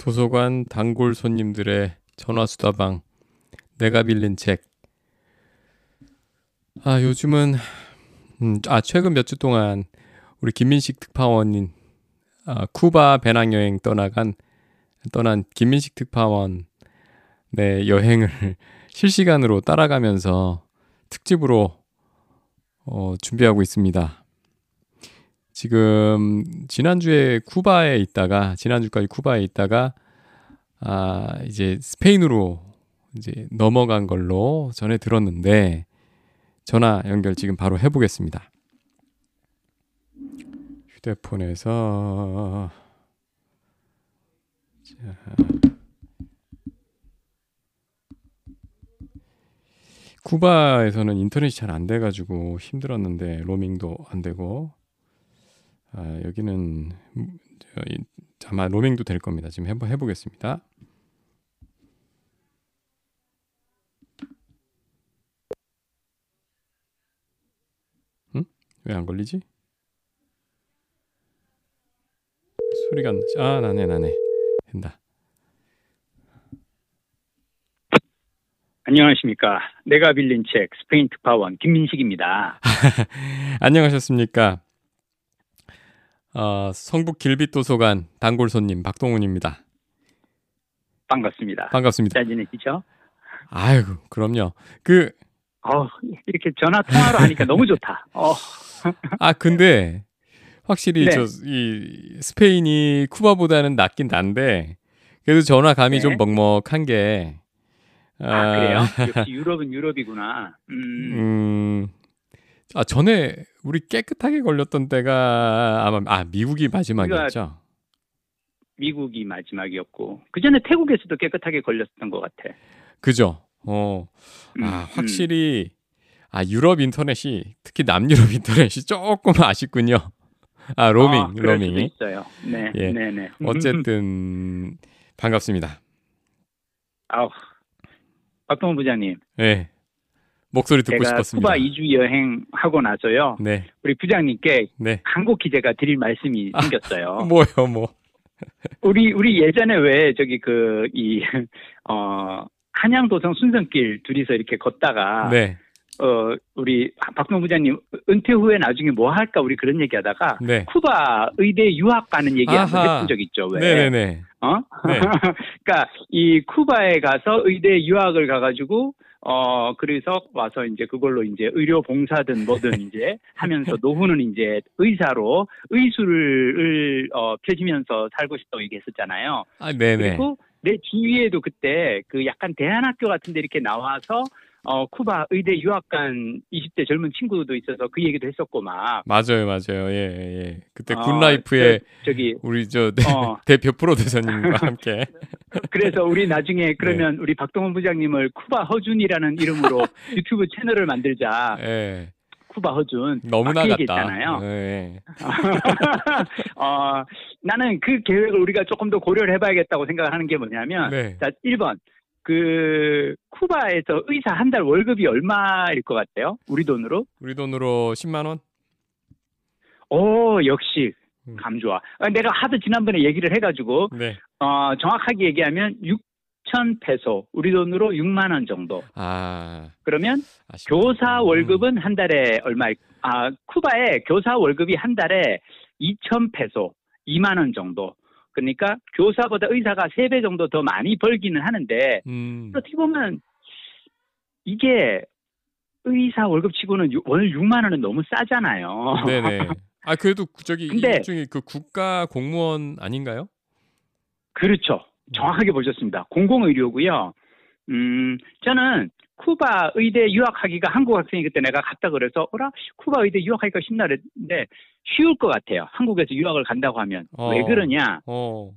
도서관 단골 손님들의 전화 수다방 내가 빌린 책. 아 요즘은 음, 아 최근 몇 주 동안 우리 김민식 특파원인 아, 쿠바 배낭여행 떠나간 떠난 김민식 특파원 네 여행을 실시간으로 따라가면서 특집으로 어, 준비하고 있습니다. 지금 지난주에 쿠바에 있다가 지난주까지 쿠바에 있다가 아 이제 스페인으로 이제 넘어간 걸로 전해 들었는데 전화 연결 지금 바로 해보겠습니다. 휴대폰에서 자. 쿠바에서는 인터넷이 잘 안 돼가지고 힘들었는데 로밍도 안 되고 아, 여기는 음, 아마 로밍도 될 겁니다. 지금 한번 해보겠습니다. 응? 왜 안 걸리지? 소리가 안 나지? 아 나네 나네 된다. 안녕하십니까. 내가 빌린 책 스페인 특파원 김민식입니다. 안녕하셨습니까. 어, 성북 길빛도서관 단골 손님 박동훈입니다. 반갑습니다. 반갑습니다. 잘 지내시죠? 아이고 그럼요. 그 어, 이렇게 전화 통화로 하니까 너무 좋다. 어. 아 근데 확실히 네. 저이 스페인이 쿠바보다는 낫긴 난데 그래도 전화 감이 네. 좀 먹먹한 게 아, 그래요? 역시 유럽은 유럽이구나. 음, 음, 아 전에 우리 깨끗하게 걸렸던 때가 아마 아 미국이 마지막이었죠. 미국이 마지막이었고 그 전에 태국에서도 깨끗하게 걸렸던 것 같아. 그죠? 어, 음, 아 음. 확실히 아 유럽 인터넷이 특히 남유럽 인터넷이 조금 아쉽군요. 아 로밍 아, 로밍이 있어요. 네, 예. 네, 네. 어쨌든 반갑습니다. 아우, 박동훈 부장님, 네 목소리 듣고 싶었습니다. 쿠바 2주 여행 하고 나서요, 네, 우리 부장님께 네. 한국히 제가 드릴 말씀이 아, 생겼어요. 뭐요, 뭐. 우리 우리 예전에 왜 저기 그 이 어 한양도성 순선길 둘이서 이렇게 걷다가 네, 어 우리 박동 부장님 은퇴 후에 나중에 뭐 할까 우리 그런 얘기하다가 네. 쿠바 의대 유학 가는 얘기 한번 아하. 해본 적 있죠 왜? 네네네. 어? 네. 그러니까 이 쿠바에 가서 의대 유학을 가가지고 어 그래서 와서 이제 그걸로 이제 의료 봉사든 뭐든 이제 하면서 노후는 이제 의사로 의술을 어 펼치면서 살고 싶다고 얘기했었잖아요. 아, 네네. 그리고 내 주위에도 그때 그 약간 대안학교 같은 데 이렇게 나와서 어 쿠바 의대 유학 간 20대 젊은 친구도 있어서 그 얘기도 했었고 막 맞아요, 맞아요. 예, 예. 그때 어, 굿라이프의 저- 저기 우리 저어 대표 프로듀서님과 함께. 그래서 우리 네. 나중에 그러면 우리 박동원 부장님을 쿠바 허준이라는 이름으로 유튜브 채널을 만들자. 예. 쿠바 허준. 너무나 막 같다. 얘기했잖아요. 예. 어, 나는 그 계획을 우리가 조금 더 고려를 해봐야겠다고 생각을 하는 게 뭐냐면, 네. 자, 1번. 그, 쿠바에서 의사 한 달 월급이 얼마일 것 같아요? 우리 돈으로? 우리 돈으로 10만 원? 오, 역시, 음. 감 좋아. 아, 내가 하도 지난번에 얘기를 해가지고, 네. 어, 정확하게 얘기하면 6천 페소, 우리 돈으로 6만 원 정도. 아, 그러면 아쉽다. 교사 음. 월급은 한 달에 얼마, 아, 쿠바의 교사 월급이 한 달에 2천 페소, 2만 원 정도. 그러니까 교사보다 의사가 3배 정도 더 많이 벌기는 하는데, 음. 어떻게 보면 이게 의사 월급 치고는 유- 월 6만 원은 너무 싸잖아요. 네네. 아, 그래도 저기 근데- 일종의 그 국가 공무원 아닌가요? 그렇죠. 정확하게 보셨습니다. 공공의료고요. 음, 저는 쿠바 의대 유학하기가 한국 학생이 그때 내가 갔다 그래서 어라 쿠바 의대 유학하기가 쉽나 그랬는데 쉬울 것 같아요. 한국에서 유학을 간다고 하면 어. 왜 그러냐? 어.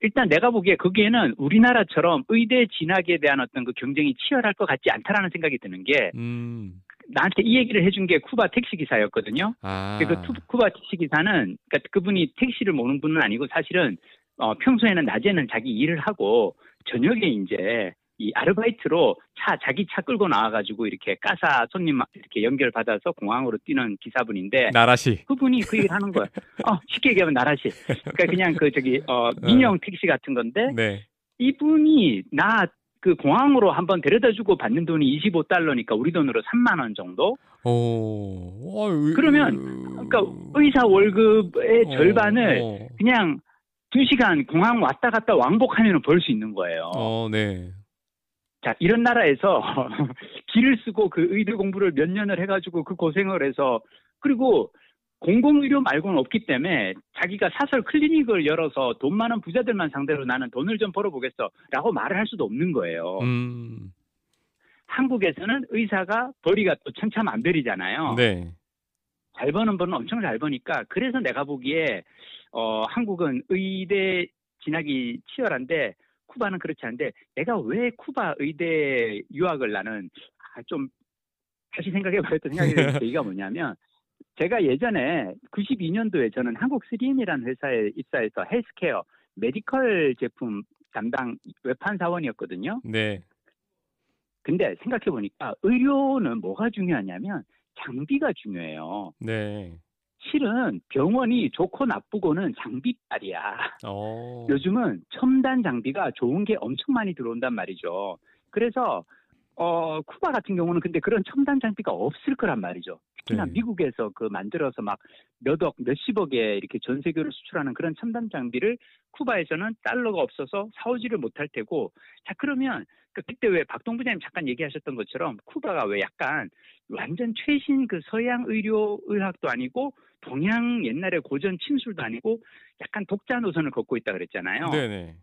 일단 내가 보기에 거기에는 우리나라처럼 의대 진학에 대한 어떤 그 경쟁이 치열할 것 같지 않다라는 생각이 드는 게 음. 나한테 이 얘기를 해준 게 쿠바 택시 기사였거든요. 아. 그 투- 쿠바 택시 기사는 그러니까 그분이 택시를 모는 분은 아니고 사실은 어, 평소에는 낮에는 자기 일을 하고 저녁에 이제 이 아르바이트로 차 자기 차 끌고 나와가지고 이렇게 casa 손님 이렇게 연결 받아서 공항으로 뛰는 기사분인데 나라시. 그분이 그 얘기를 하는 거예요. 어 쉽게 얘기하면 나라시. 그러니까 그냥 그 저기 어 민영 택시 같은 건데 네. 이분이 나 그 공항으로 한번 데려다주고 받는 돈이 25달러니까 우리 돈으로 3만 원 정도. 오. 어, 의- 그러면 그러니까 의사 월급의 어, 절반을 어, 그냥 2시간 공항 왔다 갔다 왕복하면 벌 수 있는 거예요. 어, 네. 자, 이런 나라에서 길을 쓰고 그 의대 공부를 몇 년을 해가지고 그 고생을 해서 그리고 공공의료 말고는 없기 때문에 자기가 사설 클리닉을 열어서 돈 많은 부자들만 상대로 나는 돈을 좀 벌어보겠어 라고 말을 할 수도 없는 거예요. 음. 한국에서는 의사가 벌이가 또 천차만별이잖아요. 네. 잘 버는 분은 엄청 잘 버니까 그래서 내가 보기에 어 한국은 의대 진학이 치열한데 쿠바는 그렇지 않은데 내가 왜 쿠바 의대 유학을 나는 아, 좀 다시 생각해봤던 생각이 드는 계기가 뭐냐면 제가 예전에 92년도에 저는 한국 3M이라는 회사에 입사해서 헬스케어 메디컬 제품 담당 외판 사원이었거든요. 네. 근데 생각해 보니까 의료는 뭐가 중요하냐면 장비가 중요해요. 네. 실은 병원이 좋고 나쁘고는 장비빨이야. 어. 요즘은 첨단 장비가 좋은 게 엄청 많이 들어온단 말이죠. 그래서 어 쿠바 같은 경우는 근데 그런 첨단 장비가 없을 거란 말이죠. 특히나 네. 미국에서 그 만들어서 막 몇억 몇십억에 이렇게 전 세계로 수출하는 그런 첨단 장비를 쿠바에서는 달러가 없어서 사오지를 못할 테고 자 그러면 그 그때 왜 박동 부장님 잠깐 얘기하셨던 것처럼 쿠바가 왜 약간 완전 최신 그 서양 의료 의학도 아니고 동양 옛날의 고전 침술도 아니고 약간 독자 노선을 걷고 있다 그랬잖아요. 네네.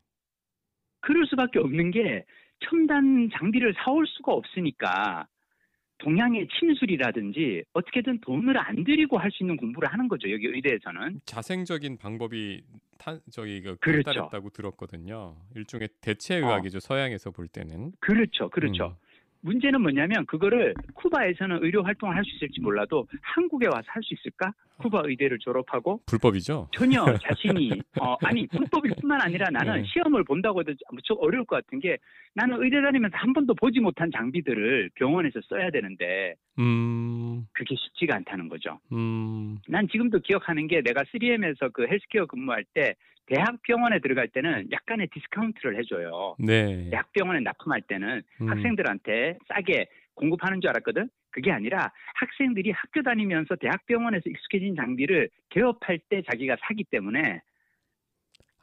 그럴 수밖에 없는 게 첨단 장비를 사올 수가 없으니까 동양의 침술이라든지 어떻게든 돈을 안 들이고 할 수 있는 공부를 하는 거죠. 여기 의대에서는. 자생적인 방법이 탄 저기 그 그렇죠. 발달했다고 들었거든요. 일종의 대체 어. 의학이죠. 서양에서 볼 때는. 그렇죠. 그렇죠. 음. 문제는 뭐냐면 그거를 쿠바에서는 의료 활동을 할 수 있을지 몰라도 한국에 와서 할 수 있을까? 쿠바 의대를 졸업하고 불법이죠. 전혀 자신이 어 아니 불법일 뿐만 아니라 나는 네. 시험을 본다고 해도 무척 어려울 것 같은 게 나는 의대 다니면서 한 번도 보지 못한 장비들을 병원에서 써야 되는데 음. 그게 쉽지가 않다는 거죠. 음. 난 지금도 기억하는 게 내가 3M에서 그 헬스케어 근무할 때 대학 병원에 들어갈 때는 약간의 디스카운트를 해줘요. 네. 대학 병원에 납품할 때는 음. 학생들한테 싸게 공급하는 줄 알았거든. 그게 아니라 학생들이 학교 다니면서 대학 병원에서 익숙해진 장비를 개업할 때 자기가 사기 때문에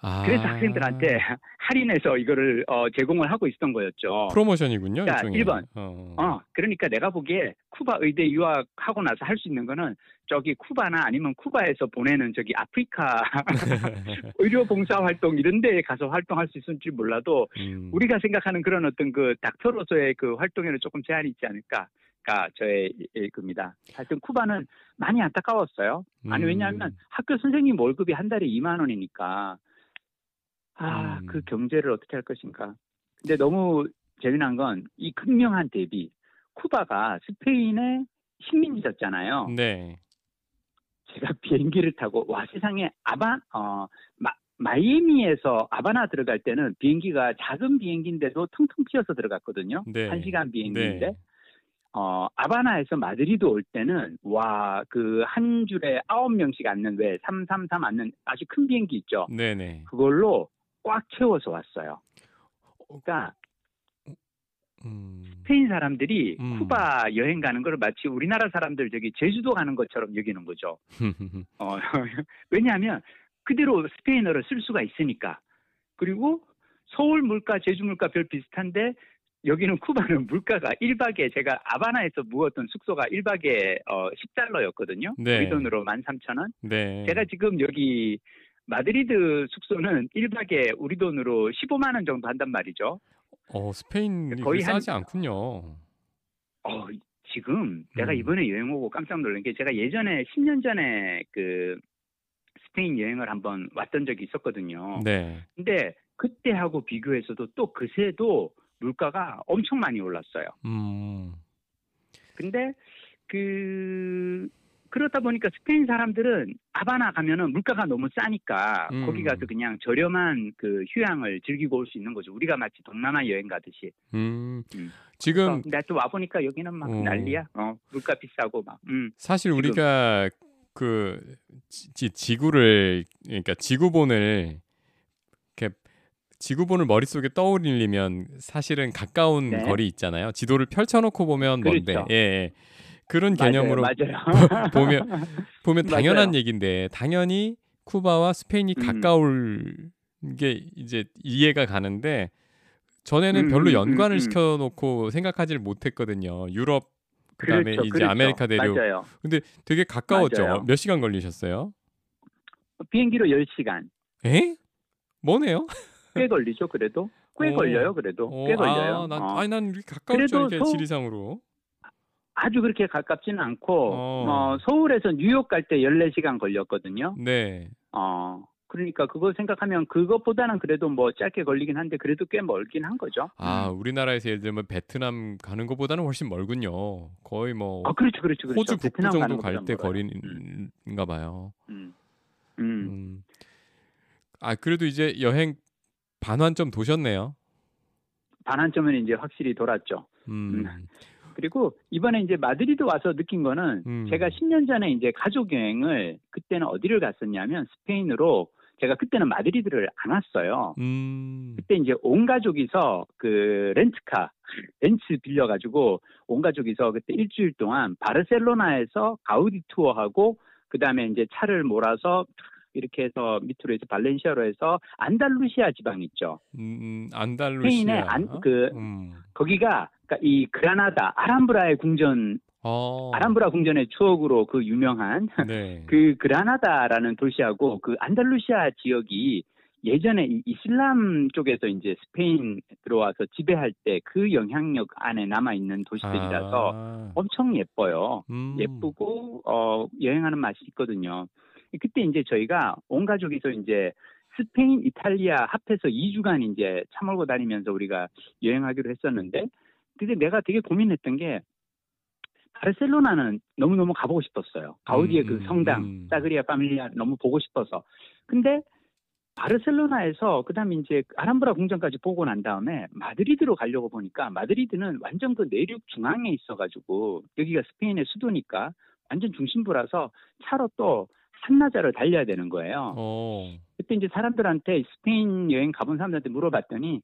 아. 그래서 학생들한테 할인해서 이거를 어, 제공을 하고 있었던 거였죠. 프로모션이군요. 자, 일종의. 1번. 어. 어, 그러니까 내가 보기에 쿠바 의대 유학하고 나서 할 수 있는 거는 저기 쿠바나 아니면 쿠바에서 보내는 저기 아프리카 의료 봉사 활동 이런 데에 가서 활동할 수 있을지 몰라도 음. 우리가 생각하는 그런 어떤 그 닥터로서의 그 활동에는 조금 제한이 있지 않을까 가 저의 이- 겁니다. 하여튼 쿠바는 많이 안타까웠어요. 아니 음. 왜냐하면 학교 선생님 월급이 한 달에 2만 원이니까 아 음. 그 경제를 어떻게 할 것인가. 근데 너무 재미난 건 이 극명한 대비 쿠바가 스페인의 식민지였잖아요. 네. 제가 비행기를 타고 와 세상에 아바 어 마, 마이애미에서 아바나 들어갈 때는 비행기가 작은 비행기인데도 텅텅 비어서 들어갔거든요. 네. 한 시간 비행기인데 네. 어 아바나에서 마드리드 올 때는 와 그 한 줄에 아홉 명씩 앉는 왜 333 앉는 아주 큰 비행기 있죠. 네네. 그걸로 꽉 채워서 왔어요. 그러니까 음. 스페인 사람들이 음. 쿠바 여행 가는 걸 마치 우리나라 사람들 저기 제주도 가는 것처럼 여기는 거죠. 어, 왜냐하면 그대로 스페인어를 쓸 수가 있으니까. 그리고 서울 물가, 제주 물가 별 비슷한데 여기는 쿠바는 물가가 1박에 제가 아바나에서 묵었던 숙소가 1박에 어, 10달러였거든요. 네. 우리 돈으로 13,000원. 네. 제가 지금 여기 마드리드 숙소는 1박에 우리 돈으로 15만 원 정도 한단 말이죠. 어, 스페인이 거의 거의 한- 싸지 않군요. 어, 지금 내가 음. 이번에 여행 오고 깜짝 놀란 게 제가 예전에 10년 전에 그 스페인 여행을 한번 왔던 적이 있었거든요. 네. 근데 그때하고 비교해서도 또 그새도 물가가 엄청 많이 올랐어요. 음. 근데 그 그렇다 보니까 스페인 사람들은 아바나 가면은 물가가 너무 싸니까 음. 거기 가서 그냥 저렴한 그 휴양을 즐기고 올 수 있는 거죠. 우리가 마치 동남아 여행 가듯이. 음, 음. 지금 나또 와 보니까 여기는 막 어. 난리야. 어, 물가 비싸고 막. 음. 사실 지금- 우리가 그 지, 지구를 그러니까 지구본을 이렇게 지구본을 머릿속에 떠올리면 사실은 가까운 네. 거리 있잖아요. 지도를 펼쳐놓고 보면 뭔데, 그렇죠. 예, 예. 그런 개념으로 맞아요. 맞아요. 보면 보면 당연한. 얘기인데 당연히 쿠바와 스페인이 음. 가까울 게 이제 이해가 가는데 전에는 음, 별로 음, 연관을 음, 음. 시켜놓고 생각하지를 못했거든요. 유럽 그다음에 그렇죠, 이제 그렇죠. 아메리카 대륙. 맞아요. 근데 되게 가까웠죠. 맞아요. 몇 시간 걸리셨어요? 비행기로 10시간. 에? 머네요? 꽤 걸리죠, 그래도. 꽤 어. 걸려요, 그래도. 꽤 어, 걸려요. 아, 난, 어. 아니 난 이렇게 가까울 줄 그래도 알게 서- 지리상으로. 아주 그렇게 가깝지는 않고 어. 어, 서울에서 뉴욕 갈 때 14시간 걸렸거든요. 네. 어. 그러니까 그거 생각하면 그것보다는 그래도 뭐 짧게 걸리긴 한데 그래도 꽤 멀긴 한 거죠. 아 음. 우리나라에서 예를 들면 베트남 가는 것보다는 훨씬 멀군요. 거의 뭐 아, 그렇죠, 그렇죠, 그렇죠. 호주 북부 정도 가는 갈 것보다 때 멀어요. 거리인가 봐요. 음. 음. 음. 아 그래도 이제 여행 반환점 도셨네요. 반환점은 이제 확실히 돌았죠. 음. 그리고 이번에 이제 마드리드 와서 느낀 거는 음. 제가 10년 전에 이제 가족 여행을 그때는 어디를 갔었냐면 스페인으로 제가 그때는 마드리드를 안 왔어요. 음. 그때 이제 온 가족이서 그 렌트카 렌트 빌려가지고 온 가족이서 그때 일주일 동안 바르셀로나에서 가우디 투어하고 그 다음에 이제 차를 몰아서 이렇게 해서 밑으로 해서 발렌시아로 해서 안달루시아 지방 있죠. 음, 안달루시아. 스페인의 안, 그 음. 거기가 그러니까 이 그라나다 아람브라의 궁전 어. 아람브라 궁전의 추억으로 그 유명한 네. 그 그라나다라는 도시하고 그 안달루시아 지역이 예전에 이 이슬람 쪽에서 이제 스페인 들어와서 지배할 때 그 영향력 안에 남아 있는 도시들이라서 아. 엄청 예뻐요. 음. 예쁘고 어 여행하는 맛이 있거든요. 그때 이제 저희가 온 가족이서 이제 스페인, 이탈리아 합해서 2주간 이제 차 몰고 다니면서 우리가 여행하기로 했었는데 근데 내가 되게 고민했던 게 바르셀로나는 너무너무 가보고 싶었어요. 가우디의 음, 그 성당, 음. 사그리아 파밀리아 너무 보고 싶어서. 근데 바르셀로나에서 그다음에 이제 아람브라 궁전까지 보고 난 다음에 마드리드로 가려고 보니까 마드리드는 완전 그 내륙 중앙에 있어가지고 여기가 스페인의 수도니까 완전 중심부라서 차로 또 한나자를 달려야 되는 거예요. 어. 그때 이제 사람들한테 스페인 여행 가본 사람들한테 물어봤더니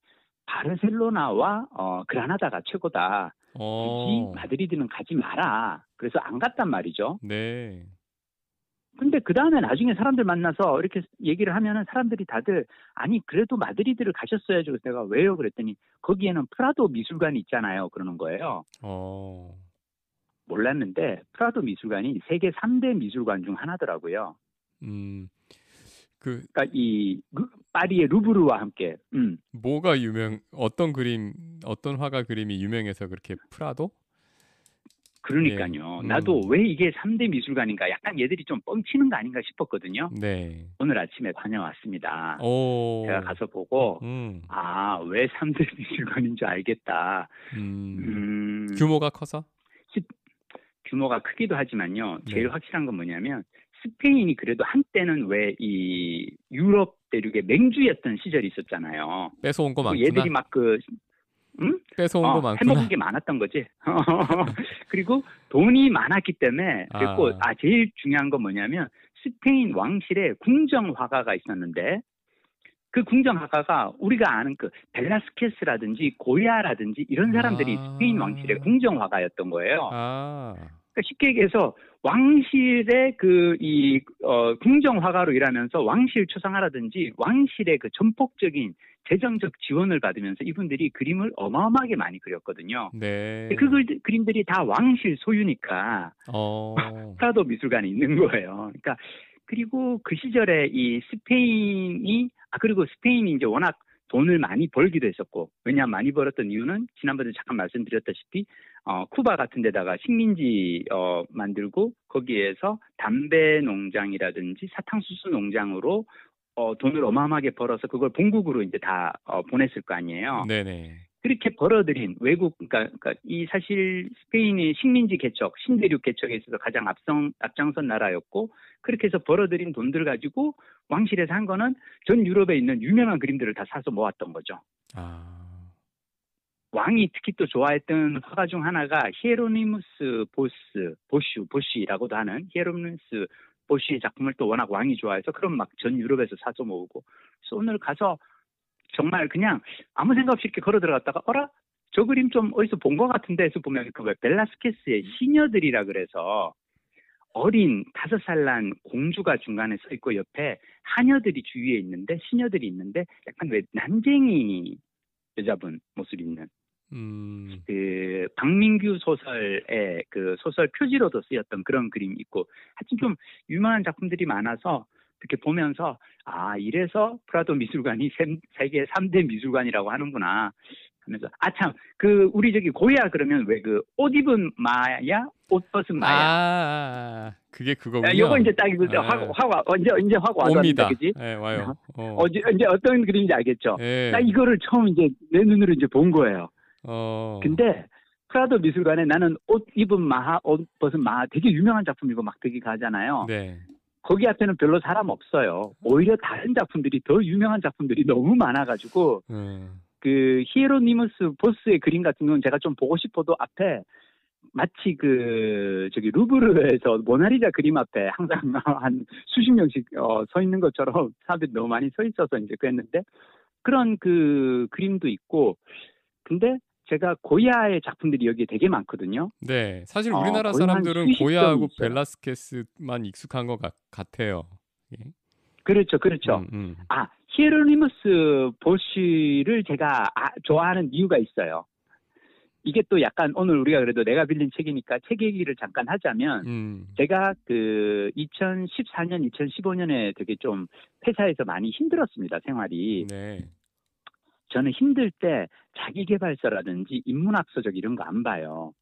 바르셀로나와 어, 그라나다가 최고다. 굳이 어. 마드리드는 가지 마라. 그래서 안 갔단 말이죠. 네. 근데 그 다음에 나중에 사람들 만나서 이렇게 얘기를 하면은 사람들이 다들 아니 그래도 마드리드를 가셨어야죠. 내가 왜요? 그랬더니 거기에는 프라도 미술관이 있잖아요. 그러는 거예요. 어. 몰랐는데 프라도 미술관이 세계 3대 미술관 중 하나더라고요. 음. 그 그러니까 이 루- 파리의 루브르와 함께. 음. 뭐가 유명 어떤 그림 어떤 화가 그림이 유명해서 그렇게 프라도? 그러니까요. 예. 음. 나도 왜 이게 3대 미술관인가 약간 얘들이 좀 뻥치는 거 아닌가 싶었거든요. 네. 오늘 아침에 다녀왔습니다. 오. 제가 가서 보고 음. 아, 왜 3대 미술관인 줄 알겠다. 음. 음, 규모가 커서? 규모가 크기도 하지만요. 제일 네. 확실한 건 뭐냐면 스페인이 그래도 한때는 왜 이 유럽 대륙의 맹주였던 시절이 있었잖아요. 뺏어온 거그 많구나. 얘들이 막그 뺏어온 어, 거 많구나. 해먹은 게 많았던 거지. 그리고 돈이 많았기 때문에 그리고 아. 아. 제일 중요한 건 뭐냐면 스페인 왕실에 궁정 화가가 있었는데 그 궁정 화가가 우리가 아는 그 벨라스케스라든지 고야라든지 이런 사람들이 아. 스페인 왕실의 궁정 화가였던 거예요. 아. 그러니까 쉽게 얘기해서 왕실의 그이 어, 궁정 화가로 일하면서 왕실 초상화라든지 왕실의 그 전폭적인 재정적 지원을 받으면서 이분들이 그림을 어마어마하게 많이 그렸거든요. 네. 그 글- 그림들이 다 왕실 소유니까 어. 프라도 미술관에 있는 거예요. 그러니까 그리고 그 시절에 이 스페인이 아 그리고 스페인이 이제 워낙 돈을 많이 벌기도 했었고 왜냐 많이 벌었던 이유는 지난번에 잠깐 말씀드렸다시피 어 쿠바 같은 데다가 식민지 어 만들고 거기에서 담배 농장이라든지 사탕수수 농장으로 어 돈을 어마어마하게 벌어서 그걸 본국으로 이제 다 어, 보냈을 거 아니에요. 네네. 그렇게 벌어들인 외국, 그러니까, 그러니까 이 사실 스페인이 식민지 개척, 신대륙 개척에 있어서 가장 앞선, 앞장선 나라였고, 그렇게 해서 벌어들인 돈들 가지고 왕실에서 한 거는 전 유럽에 있는 유명한 그림들을 다 사서 모았던 거죠. 아. 왕이 특히 또 좋아했던 화가 중 하나가 히에로니무스 보스, 보슈, 보쉬라고도 하는 히에로니무스 보쉬의 작품을 또 워낙 왕이 좋아해서 그럼 막 전 유럽에서 사서 모으고. 그래서 오늘 가서 정말 그냥 아무 생각 없이 이렇게 걸어 들어갔다가 어라 저 그림 좀 어디서 본 것 같은데 해서 보면 그 벨라스케스의 시녀들이라 그래서 어린 다섯 살 난 공주가 중간에 서 있고 옆에 하녀들이 주위에 있는데 시녀들이 있는데 약간 왜 난쟁이 여자분 모습 있는 음. 그 박민규 소설의 그 소설 표지로도 쓰였던 그런 그림이 있고 하여튼 좀 유명한 작품들이 많아서 이렇게 보면서 아 이래서 프라도 미술관이 세, 세계 3대 미술관이라고 하는구나 하면서 아참 그 우리 저기 고야 그러면 왜 그 옷 입은 마야 옷 벗은 아, 마야 아, 그게 그거군요. 아, 요거 이제 딱 이거 아. 확, 확, 와- 언제, 확 와닿는다, 옵니다. 그지? 예, 와요. 어. 어, 이제, 이제 어떤 그림인지 알겠죠? 예. 나 이거를 처음 이제 내 눈으로 이제 본 거예요. 어. 근데, 프라도 미술관에 나는 옷 입은 마하, 옷 벗은 마하 되게 유명한 작품이고 막 되게 가잖아요. 네. 거기 앞에는 별로 사람 없어요. 오히려 다른 작품들이 더 유명한 작품들이 너무 많아가지고, 음. 그 히에로니무스 보스의 그림 같은 경우는 제가 좀 보고 싶어도 앞에 마치 그 저기 루브르에서 모나리자 그림 앞에 항상 한 수십 명씩 어, 서 있는 것처럼 사람들이 너무 많이 서 있어서 이제 그랬는데 그런 그 그림도 있고 근데 제가 고야의 작품들이 여기에 되게 많거든요. 네. 사실 어, 우리나라 한 사람들은 고야하고. 벨라스케스만 익숙한 것 같, 같아요. 예. 그렇죠, 그렇죠. 음, 음. 아 히에로니무스 보쉬를 제가 아, 좋아하는 이유가 있어요. 이게 또 약간 오늘 우리가 그래도 내가 빌린 책이니까 책 얘기를 잠깐 하자면 음. 제가 그 2014년, 2015년에 되게 좀 회사에서 많이 힘들었습니다, 생활이. 네. 저는 힘들 때 자기개발서라든지 인문학서적 이런 거 안 봐요.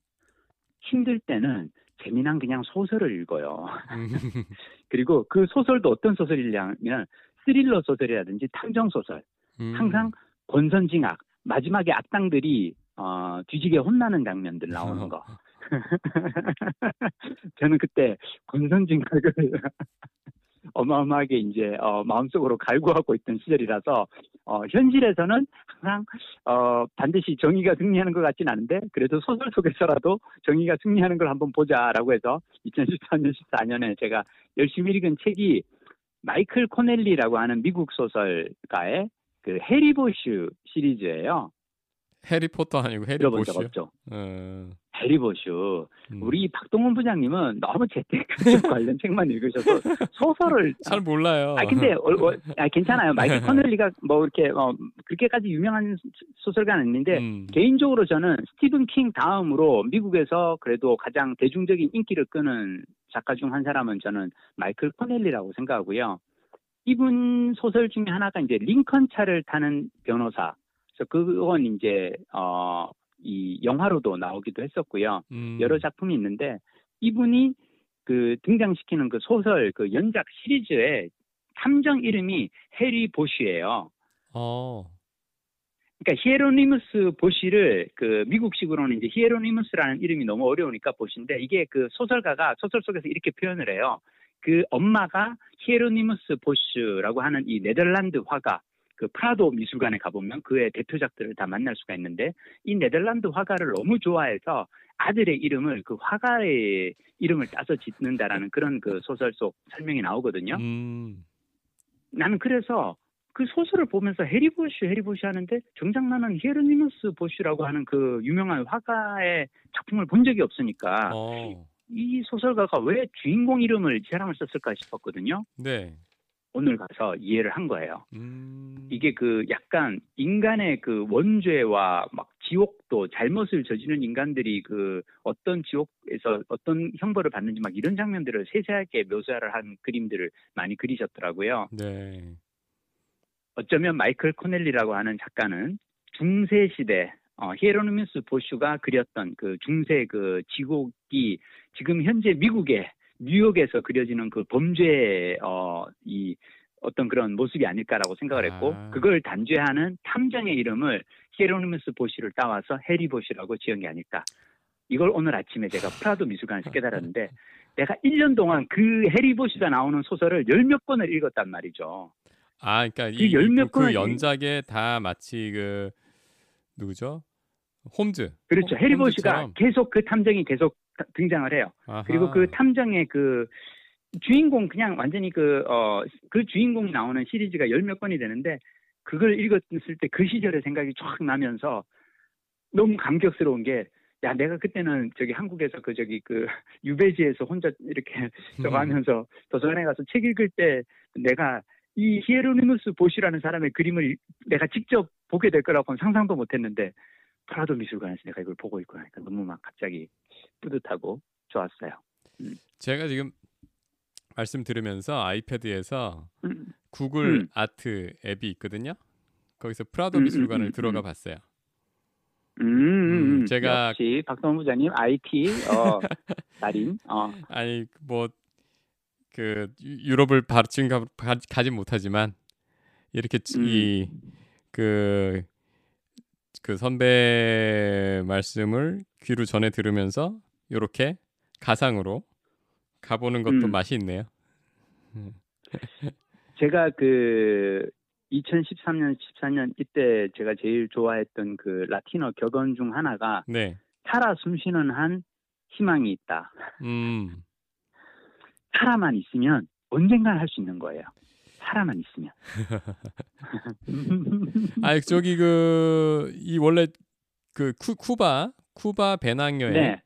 힘들 때는 재미난 그냥 소설을 읽어요. 음. 그리고 그 소설도 어떤 소설이냐면 스릴러 소설이라든지 탐정 소설. 음. 항상 권선징악 마지막에 악당들이 어, 뒤지게 혼나는 장면들 나오는 거. 저는 그때 권선징악을 어마어마하게 이제 어, 마음속으로 갈구하고 있던 시절이라서 어, 현실에서는 항상 어, 반드시 정의가 승리하는 것 같진 않은데 그래도 소설 속에서라도 정의가 승리하는 걸 한번 보자라고 해서 2013년 14년에 제가 열심히 읽은 책이 마이클 코넬리라고 하는 미국 소설가의 그 해리보슈 시리즈예요. 해리포터 아니고 해리보시요. 없죠? 어. 해리보슈. 음. 우리 박동원 부장님은 너무 재테크 관련 책만 읽으셔서 소설을 잘 몰라요. 아 근데 어, 어, 아, 괜찮아요. 마이클 코넬리가 뭐 이렇게 어, 그렇게까지 유명한 소- 소설가는 아닌데 음. 개인적으로 저는 스티븐 킹 다음으로 미국에서 그래도 가장 대중적인 인기를 끄는 작가 중 한 사람은 저는 마이클 코넬리라고 생각하고요. 이분 소설 중에 하나가 이제 링컨 차를 타는 변호사. 그래서 그건 이제 어, 이 영화로도 나오기도 했었고요. 음. 여러 작품이 있는데 이분이 그 등장시키는 그 소설 그 연작 시리즈의 탐정 이름이 해리 보쉬예요. 어. 그러니까 히에로니무스 보시를 그 미국식으로는 이제 히에로니무스라는 이름이 너무 어려우니까 보시인데 이게 그 소설가가 소설 속에서 이렇게 표현을 해요. 그 엄마가 히에로니무스 보슈라고 하는 이 네덜란드 화가 그 프라도 미술관에 가보면 그의 대표작들을 다 만날 수가 있는데 이 네덜란드 화가를 너무 좋아해서 아들의 이름을 그 화가의 이름을 따서 짓는다라는 그런 그 소설 속 설명이 나오거든요. 음. 나는 그래서 그 소설을 보면서 해리 보슈, 해리 보슈 하는데 정작 나는 히에르니무스 보슈라고 하는 그 유명한 화가의 작품을 본 적이 없으니까 어. 이 소설가가 왜 주인공 이름을 이 사람을 썼을까 싶었거든요. 네. 오늘 가서 이해를 한 거예요. 음. 이게 그 약간 인간의 그 원죄와 막 지옥도 잘못을 저지른 인간들이 그 어떤 지옥에서 어떤 형벌을 받는지 막 이런 장면들을 세세하게 묘사를 한 그림들을 많이 그리셨더라고요. 네. 어쩌면 마이클 코넬리라고 하는 작가는 중세 시대 어, 히에로니무스 보슈가 그렸던 그 중세 그 지옥이 지금 현재 미국의 뉴욕에서 그려지는 그 범죄의 어, 이 어떤 그런 모습이 아닐까라고 생각을 했고 아. 그걸 단죄하는 탐정의 이름을 히에로니무스 보시를 따와서 해리 보시라고 지은 게 아닐까. 이걸 오늘 아침에 제가 프라도 미술관에서 깨달았는데 내가 1년 동안 그 해리 보시가 나오는 소설을 열 몇 권을 읽었단 말이죠. 아, 그러니까 그 이, 열몇 그, 그 연작에 다 마치 그 누구죠? 홈즈. 그렇죠. 홈- 해리 보시가. 계속 그 탐정이 계속 다- 등장을 해요. 아하. 그리고 그 탐정의 그 주인공 그냥 완전히 그 어 그 주인공이 나오는 시리즈가 열 몇 권이 되는데 그걸 읽었을 때 그 시절의 생각이 쫙 나면서 너무 감격스러운 게 야 내가 그때는 저기 한국에서 그 저기 그 유배지에서 혼자 이렇게 저거 음. 하면서 도서관에 가서 책 읽을 때 내가 이 히에로니무스 보시라는 사람의 그림을 내가 직접 보게 될 거라고는 상상도 못 했는데 프라도 미술관에서 내가 이걸 보고 있고 나니까 너무 막 갑자기 뿌듯하고 좋았어요. 제가 지금 말씀 들으면서 아이패드에서 음. 구글 음. 아트 앱이 있거든요. 거기서 프라도 음, 미술관을 음, 음, 들어가 음. 봤어요. 음, 음, 음. 제가- 역시 박동훈 부장님 IT 어, 달인 어, 아니 뭐 그 유럽을 바, 지금 가, 가, 가진 못하지만 이렇게 음. 이그 그 선배 말씀을 귀로 전해 들으면서 이렇게 가상으로 가보는 것도 음. 맛이 있네요. 제가 그 2013년 14년 이때 제가 제일 좋아했던 그 라틴어 격언 중 하나가 네. 살아 숨쉬는 한 희망이 있다. 음. 살아만 있으면 언젠간 할 수 있는 거예요. 살아만 있으면. 아 저기 그 이 원래 그 쿠, 쿠바 쿠바 배낭 여행 네,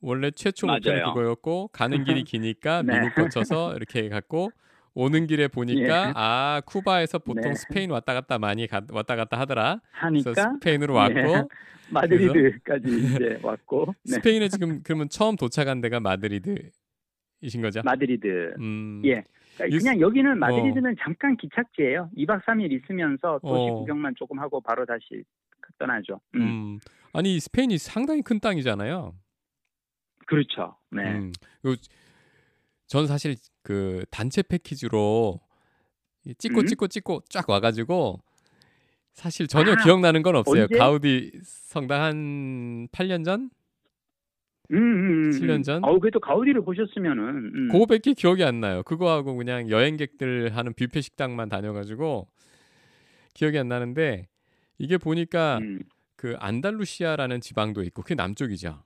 원래 최초 목표는. 그거였고 가는 길이 기니까 네. 미국 거쳐서 이렇게 갔고 오는 길에 보니까 예. 아 쿠바에서 보통 네. 스페인 왔다 갔다 많이 가, 왔다 갔다 하더라. 그래서 하니까 스페인으로 왔고 네. 마드리드까지 이제 왔고 네. 스페인에 지금 그러면 처음 도착한 데가 마드리드이신 거죠? 마드리드 음. 예. 그러니까 그냥 여기는 마드리드는 잠깐 기착지예요. 2박 3일 있으면서 도시 어. 구경만 조금 하고 바로 다시 떠나죠. 음. 음. 아니 스페인이 상당히 큰 땅이잖아요. 그렇죠. 네. 음. 요- 전 사실 그 단체 패키지로 이 찍고 음? 찍고 찍고 쫙 와가지고 사실 전혀 아, 기억나는 건 없어요. 언제? 가우디 성당 한 8년 전? 음, 음, 음, 7년 음. 전? 어우, 그래도 가우디를 보셨으면은. 음. 그거밖에 기억이 안 나요. 그거하고 그냥 여행객들 하는 뷔페 식당만 다녀가지고 기억이 안 나는데 이게 보니까 음, 그 안달루시아라는 지방도 있고 그게 남쪽이죠.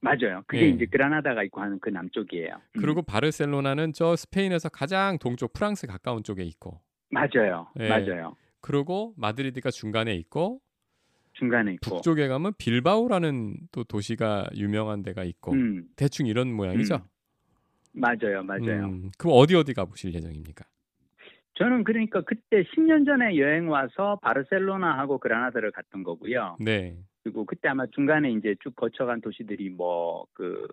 맞아요. 그게 예. 이제 그라나다가 있고 하는 그 남쪽이에요. 음. 그리고 바르셀로나는 저 스페인에서 가장 동쪽 프랑스 가까운 쪽에 있고 맞아요. 예. 맞아요. 그리고 마드리드가 중간에 있고 중간에 있고. 북쪽에 가면 빌바오라는 또 도시가 유명한 데가 있고 음, 대충 이런 모양이죠. 맞아요. 맞아요. 음, 그럼 어디 어디 가보실 예정입니까? 저는 그러니까 그때 10년 전에 여행 와서 바르셀로나하고 그라나다를 갔던 거고요. 네. 그리고 그때 아마 중간에 이제 쭉 거쳐간 도시들이 뭐 그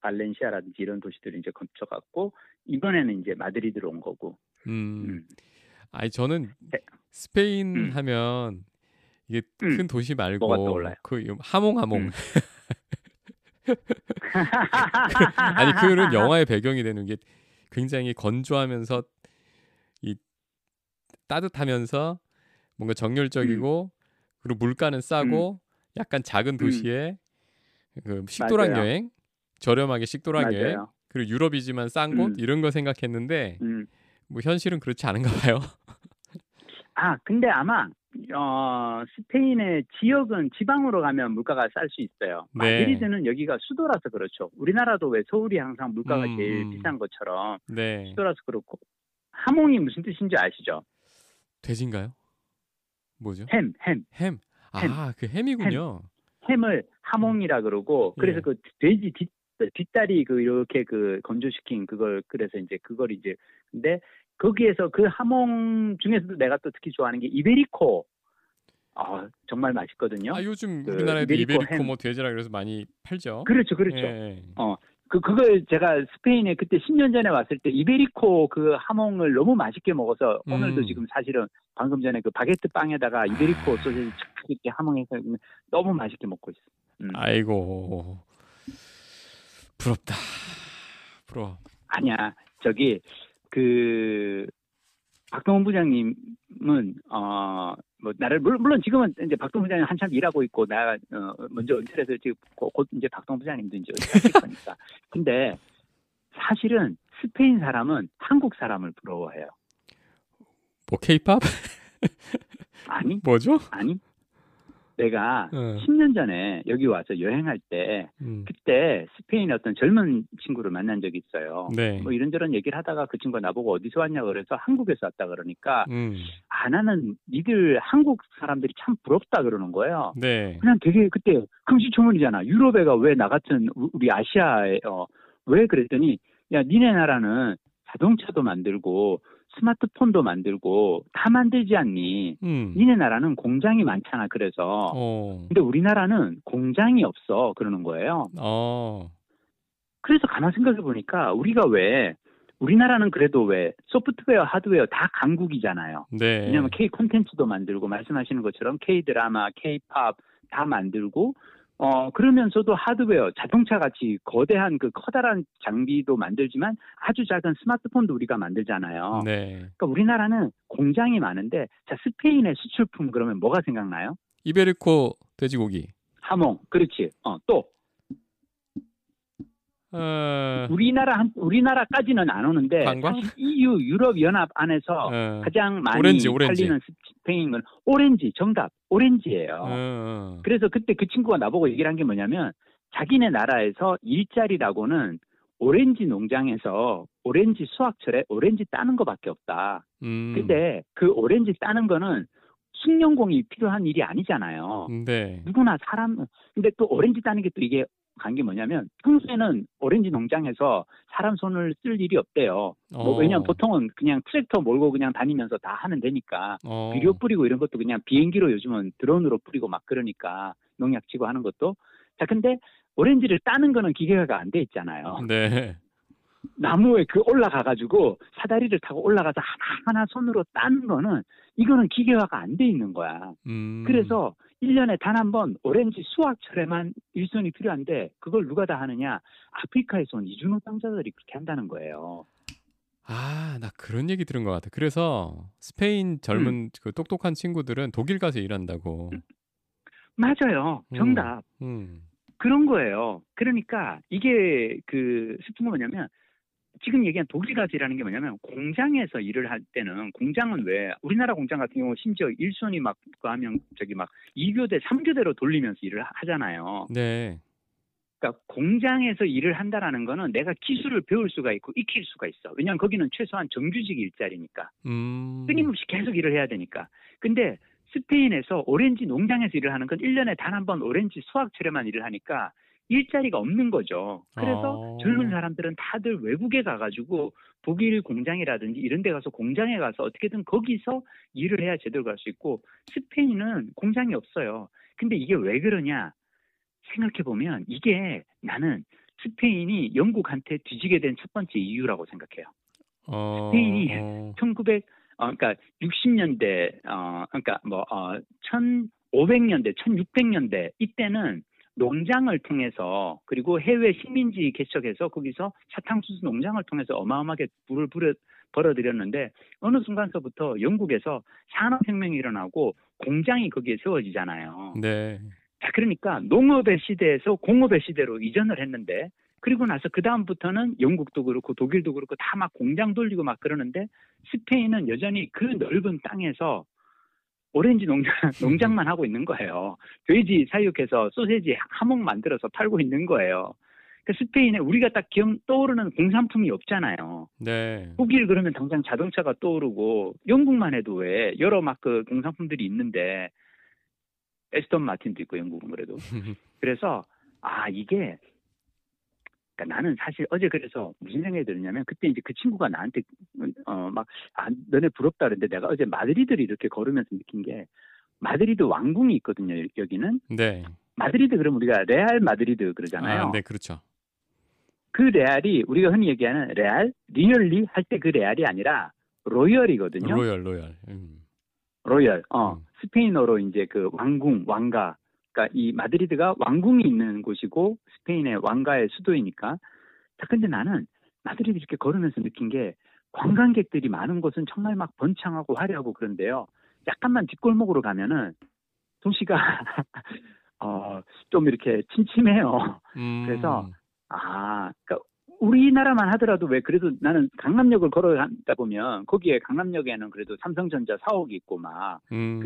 발렌시아라든지 이런 도시들을 이제 거쳐갔고 이번에는 이제 마드리드로 온 거고. 음. 음. 아니 저는 네. 스페인 음. 하면 이게 음. 큰 도시 말고? 그 하몽 하몽 음. 아니 그는 영화의 배경이 되는 게 굉장히 건조하면서 이 따뜻하면서 뭔가 정열적이고 그리고 물가는 싸고 약간 작은 도시에 그 식도락 음. 맞아요. 여행 저렴하게 식도락 여행 맞아요. 그리고 유럽이지만 싼곳 음. 이런 거 생각했는데 음. 뭐 현실은 그렇지 않은가 봐요. 아, 근데 아마 어, 스페인의 지역은 지방으로 가면 물가가 쌀 수 있어요. 네. 마드리드는 여기가 수도라서 그렇죠. 우리나라도 왜 서울이 항상 물가가 음, 제일 음. 비싼 것처럼 네. 수도라서 그렇고 하몽이 무슨 뜻인지 아시죠? 돼지인가요? 뭐죠? 햄, 햄. 햄. 아, 그 햄이군요. 햄 을 하몽이라 그러고 그래서 예. 그 돼지 뒷 뒷다리 그 이렇게 그 건조시킨 그걸 그래서 이제 그걸 이제 근데 거기에서 그 하몽 중에서도 내가 또 특히 좋아하는 게 이베리코 아 정말 맛있거든요. 아, 요즘 그 우리나라에도 이베리코 이베리코 햄. 뭐 돼지라 그래서 많이 팔죠. 그렇죠, 그렇죠. 예. 그 그걸 제가 스페인에 그때 10년 전에 왔을 때 이베리코 그 하몽을 너무 맛있게 먹어서 오늘도 음. 지금 사실은 방금 전에 그 바게트 빵에다가 이베리코 소세지 착 이렇게 하몽해서 너무 맛있게 먹고 있어. 음. 아이고. 부럽다. 부러워. 아니야 저기 그 박동원 부장님 은 어 뭐 나를 물- 물론 지금은 이제 박동원 부장님 한참 일하고 있고 내가 어, 먼저 은퇴해서 지금 곧, 곧 이제 박동원 부장님도 이제 은퇴하실 거니까. 근데 사실은 스페인 사람은 한국 사람을 부러워해요. 뭐 케이팝? 아니 뭐죠? 아니 내가 어. 10년 전에 여기 와서 여행할 때 음. 그때 스페인의 어떤 젊은 친구를 만난 적이 있어요. 네. 뭐 이런저런 얘기를 하다가 그 친구가 나보고 어디서 왔냐 그래서 한국에서 왔다 그러니까 음. 아 나는 니들 한국 사람들이 참 부럽다 그러는 거예요. 네. 그냥 되게 그때 금시초문이잖아. 유럽애가 왜 나 같은 우- 우리 아시아에 어, 왜 그랬더니 야 니네 나라는 자동차도 만들고 스마트폰도 만들고 다 만들지 않니? 음. 니네 나라는 공장이 많잖아. 그래서 어. 근데 우리나라는 공장이 없어 그러는 거예요. 어. 그래서 가만 생각해 보니까 우리가 왜 우리나라는 그래도 왜 소프트웨어, 하드웨어 다 강국이잖아요. 네. 왜냐하면 K 콘텐츠도 만들고 말씀하시는 것처럼 K 드라마, K 팝다 만들고 어 그러면서도 하드웨어, 자동차 같이 거대한 그 커다란 장비도 만들지만 아주 작은 스마트폰도 우리가 만들잖아요. 네. 그러니까 우리나라는 공장이 많은데 자 스페인의 수출품 그러면 뭐가 생각나요? 이베리코 돼지고기. 하몽, 그렇지. 어 또 어. 우리나라 한 우리나라까지는 안 오는데 관광? EU 유럽 연합 안에서 어. 가장 많이 오렌지, 오렌지. 팔리는 스페인은 오렌지 정답 오렌지예요. 어, 어. 그래서 그때 그 친구가 나보고 얘기를 한 게 뭐냐면 자기네 나라에서 일자리라고는 오렌지 농장에서 오렌지 수확철에 오렌지 따는 거밖에 없다. 음. 근데 그 오렌지 따는 거는 숙련공이 필요한 일이 아니잖아요. 네. 누구나 사람 근데 또 오렌지 따는 게 또 이게 간 게 뭐냐면 평소에는 오렌지 농장에서 사람 손을 쓸 일이 없대요. 뭐 어. 왜냐면 보통은 그냥 트랙터 몰고 그냥 다니면서 다 하면 되니까 어. 비료 뿌리고 이런 것도 그냥 비행기로 요즘은 드론으로 뿌리고 막 그러니까 농약 치고 하는 것도 자 근데 오렌지를 따는 거는 기계가 안 돼 있잖아요. 네. 나무에 그 올라가 가지고 사다리를 타고 올라가서 하나하나 손으로 따는 거는 이거는 기계화가 안 돼 있는 거야. 음. 그래서 1년에 단 한 번 오렌지 수확철에만 일손이 필요한데 그걸 누가 다 하느냐? 아프리카에서 온 이주노 당자들이 그렇게 한다는 거예요. 아, 나 그런 얘기 들은 것 같아. 그래서 스페인 젊은 그 똑똑한 친구들은 독일 가서 일한다고. 맞아요. 정답. 음. 그런 거예요. 그러니까 이게 그 슬픈 건 뭐냐면 지금 얘기한 독일 일하는 게 뭐냐면 공장에서 일을 할 때는 공장은 왜 우리나라 공장 같은 경우 심지어 일손이 막 그거 하면 저기 막 2교대, 3교대로 돌리면서 일을 하- 하잖아요. 네. 그러니까 공장에서 일을 한다라는 거는 내가 기술을 배울 수가 있고 익힐 수가 있어. 왜냐하면 거기는 최소한 정규직 일자리니까. 음. 끊임없이 계속 일을 해야 되니까. 근데 스페인에서 오렌지 농장에서 일을 하는 건 1년에 단 한 번 오렌지 수확철에만 일을 하니까 일자리가 없는 거죠. 그래서 어. 젊은 사람들은 다들 외국에 가가지고 독일 공장이라든지 이런 데 가서 공장에 가서 어떻게든 거기서 일을 해야 제대로 갈 수 있고 스페인은 공장이 없어요. 근데 이게 왜 그러냐 생각해보면 이게 나는 스페인이 영국한테 뒤지게 된 첫 번째 이유라고 생각해요. 어. 스페인이 어. 1900, 어, 그러니까 60년대, 어, 그러니까 뭐, 어, 1500년대, 1600년대 이때는 농장을 통해서 그리고 해외 식민지 개척해서 거기서 사탕수수 농장을 통해서 어마어마하게 불을 불어, 벌어들였는데 어느 순간서부터 영국에서 산업혁명이 일어나고 공장이 거기에 세워지잖아요. 네. 자, 그러니까 농업의 시대에서 공업의 시대로 이전을 했는데 그리고 나서 그 다음부터는 영국도 그렇고 독일도 그렇고 다 막 공장 돌리고 막 그러는데 스페인은 여전히 그 넓은 땅에서 오렌지 농장, 농장만 하고 있는 거예요. 돼지 사육해서 소세지 하몽 만들어서 팔고 있는 거예요. 그 스페인에 우리가 딱 기억 떠오르는 공산품이 없잖아요. 네. 독일 그러면 당장 자동차가 떠오르고 영국만 해도 왜 여러 막 그 공산품들이 있는데 애스턴 마틴도 있고 영국은 그래도 그래서 아 이게 그러니까 나는 사실 어제 그래서 무슨 생각이 들었냐면 그때 이제 그 친구가 나한테 어 막 아, 너네 부럽다 그랬는데 내가 어제 마드리드를 이렇게 걸으면서 느낀 게 마드리드 왕궁이 있거든요 여기는 네. 마드리드 그러면 우리가 레알 마드리드 그러잖아요. 아, 네, 그렇죠. 그 레알이 우리가 흔히 얘기하는 레알 really 할 때 그 레알이 아니라 royal이거든요. royal, royal. 음. royal. 어. 음. 스페인어로 이제 그 왕궁, 왕가. 그러니까 이 마드리드가 왕궁이 있는 곳이고 스페인의 왕가의 수도이니까. 자, 근데 나는 마드리드 이렇게 걸으면서 느낀 게 관광객들이 많은 곳은 정말 막 번창하고 화려하고 그런데요. 약간만 뒷골목으로 가면은 도시가 어, 좀 이렇게 침침해요. 음. 그래서 아, 그러니까 우리나라만 하더라도 왜 그래도 나는 강남역을 걸어가다 보면 거기에 강남역에는 그래도 삼성전자 사옥이 있고 막 음.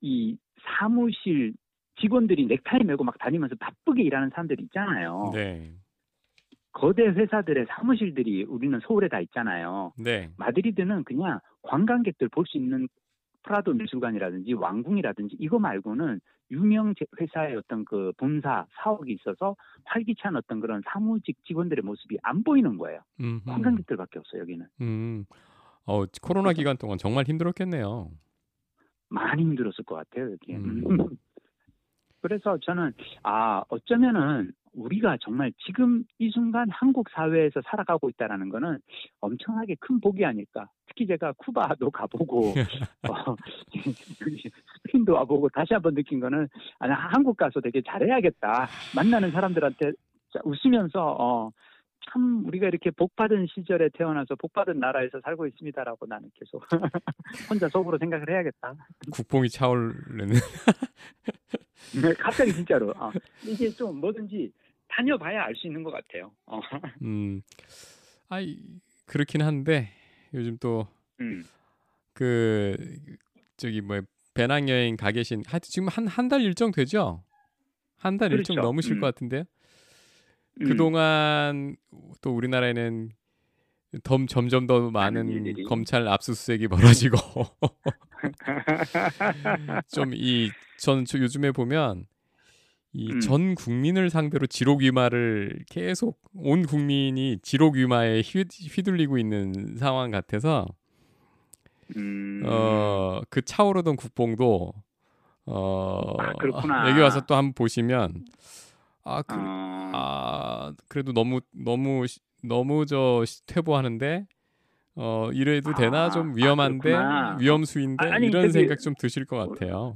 그이 사무실 직원들이 넥타이 메고 막 다니면서 바쁘게 일하는 사람들이 있잖아요. 네. 거대 회사들의 사무실들이 우리는 서울에 다 있잖아요. 네. 마드리드는 그냥 관광객들 볼 수 있는 프라도 미술관이라든지 왕궁이라든지 이거 말고는 유명 제- 회사의 어떤 그 본사 사옥이 있어서 활기찬 어떤 그런 사무직 직원들의 모습이 안 보이는 거예요. 음. 관광객들밖에 없어요 여기는. 음. 어, 코로나 기간 동안 정말 힘들었겠네요. 많이 힘들었을 것 같아요 여기. 음. 그래서 저는 아 어쩌면은 우리가 정말 지금 이 순간 한국 사회에서 살아가고 있다라는 거는 엄청나게 큰 복이 아닐까. 특히 제가 쿠바도 가보고 어, 스페인도 와보고 다시 한번 느낀 거는 아, 나 한국 가서 되게 잘해야겠다. 만나는 사람들한테 자, 웃으면서 어, 참 우리가 이렇게 복 받은 시절에 태어나서 복 받은 나라에서 살고 있습니다라고 나는 계속 혼자 속으로 생각을 해야겠다. 국뽕이 차오르는. 네, 갑자기 진짜로 어, 이게 좀 뭐든지 다녀봐야 알 수 있는 것 같아요. 어. 음. 아이 그렇긴 한데 요즘 또 음. 그 저기 뭐 배낭 여행 가 계신 하여튼 지금 한 한 달 일정 되죠? 한 달 일정 그렇죠. 넘으실 음. 것 같은데요. 음. 그동안 또 우리나라에는 점, 점점 더 많은. 검찰 압수수색이 벌어지고 좀 이 전 요즘에 보면 이 음. 전 국민을 상대로 지록 위마를 계속 온 국민이 지록 위마에 휘, 휘둘리고 있는 상황 같아서 음. 어그 차오르던 국뽕도 어 아. 여기 와서 또 한번 보시면 아, 그, 어. 아 그래도 너무 너무 시- 너무 저 시- 퇴보하는데 어 이래도 되나 아, 좀 아, 위험한데 그렇구나. 위험수인데 아, 아니, 이런 저기- 생각 좀 드실 것 같아요.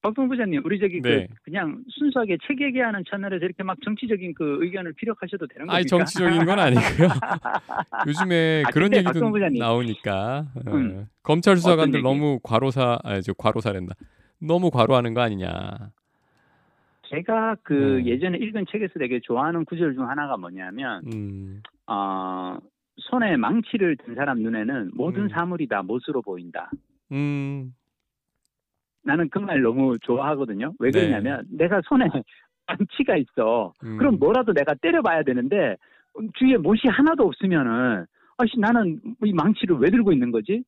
박동 부장님, 우리 저기 네. 그 그냥 순수하게 책 얘기하는 채널에서 이렇게 막 정치적인 그 의견을 피력하셔도 되는 겁니까? 아니 정치적인 건 아니고요. 요즘에 아, 그런 얘기도. 나오니까 어, 음. 검찰 수사관들? 너무 과로사 아저 과로사랜다. 너무 과로하는 거 아니냐. 제가 그 음. 예전에 읽은 책에서 되게 좋아하는 구절 중 하나가 뭐냐면 음. 어, 손에 망치를 든 사람 눈에는 모든 음. 사물이 다 못으로 보인다. 음. 나는 그 말 너무 좋아하거든요. 왜 네. 그러냐면 내가 손에 망치가 있어. 음. 그럼 뭐라도 내가 때려봐야 되는데 주위에 못이 하나도 없으면은 아씨 나는 이 망치를 왜 들고 있는 거지?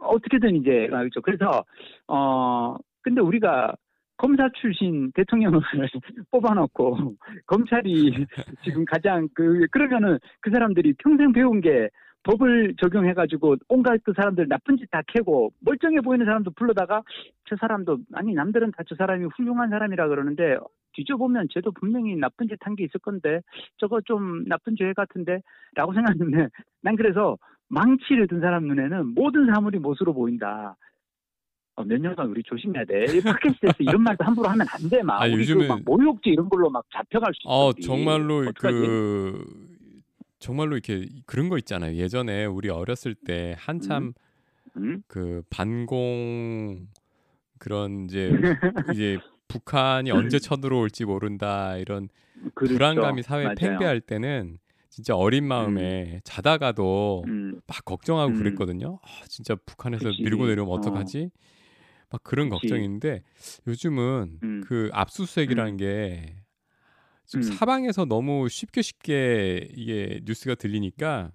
어떻게든 이제 알죠. 그래서 어 근데 우리가 검사 출신 대통령을 뽑아놓고 검찰이 지금 가장 그 그러면은 그 사람들이 평생 배운 게 법을 적용해가지고 온갖 그 사람들 나쁜 짓 다 캐고 멀쩡해 보이는 사람도 불러다가 저 사람도 아니 남들은 다 저 사람이 훌륭한 사람이라 그러는데 뒤져보면 쟤도 분명히 나쁜 짓 한 게 있을 건데 저거 좀 나쁜 죄 같은데 라고 생각했는데 난 그래서 망치를 든 사람 눈에는 모든 사물이 못으로 보인다. 어, 몇 년간 우리 조심해야 돼. 이 팟캐스트에서 이런 말도 함부로 하면 안 돼. 막 아, 우리 요즘은- 그막 모욕죄 이런 걸로 막 잡혀갈 수 있어. 어. 정말로? 그 정말로 이렇게 그런 거 있잖아요. 예전에 우리 어렸을 때 한참 음? 그 반공 그런 이제 이제 북한이 언제 쳐들어올지 모른다 이런 그렇죠. 불안감이 사회에 맞아요. 팽배할 때는 진짜 어린 마음에 자다가도 음, 막 걱정하고 음. 그랬거든요. 아, 진짜 북한에서 그치. 밀고 내려오면 어. 어떡하지? 막 그런 그치. 걱정인데 요즘은 음. 그 압수수색이라는 게 지금 음. 사방에서 너무 쉽게 쉽게 이게 뉴스가 들리니까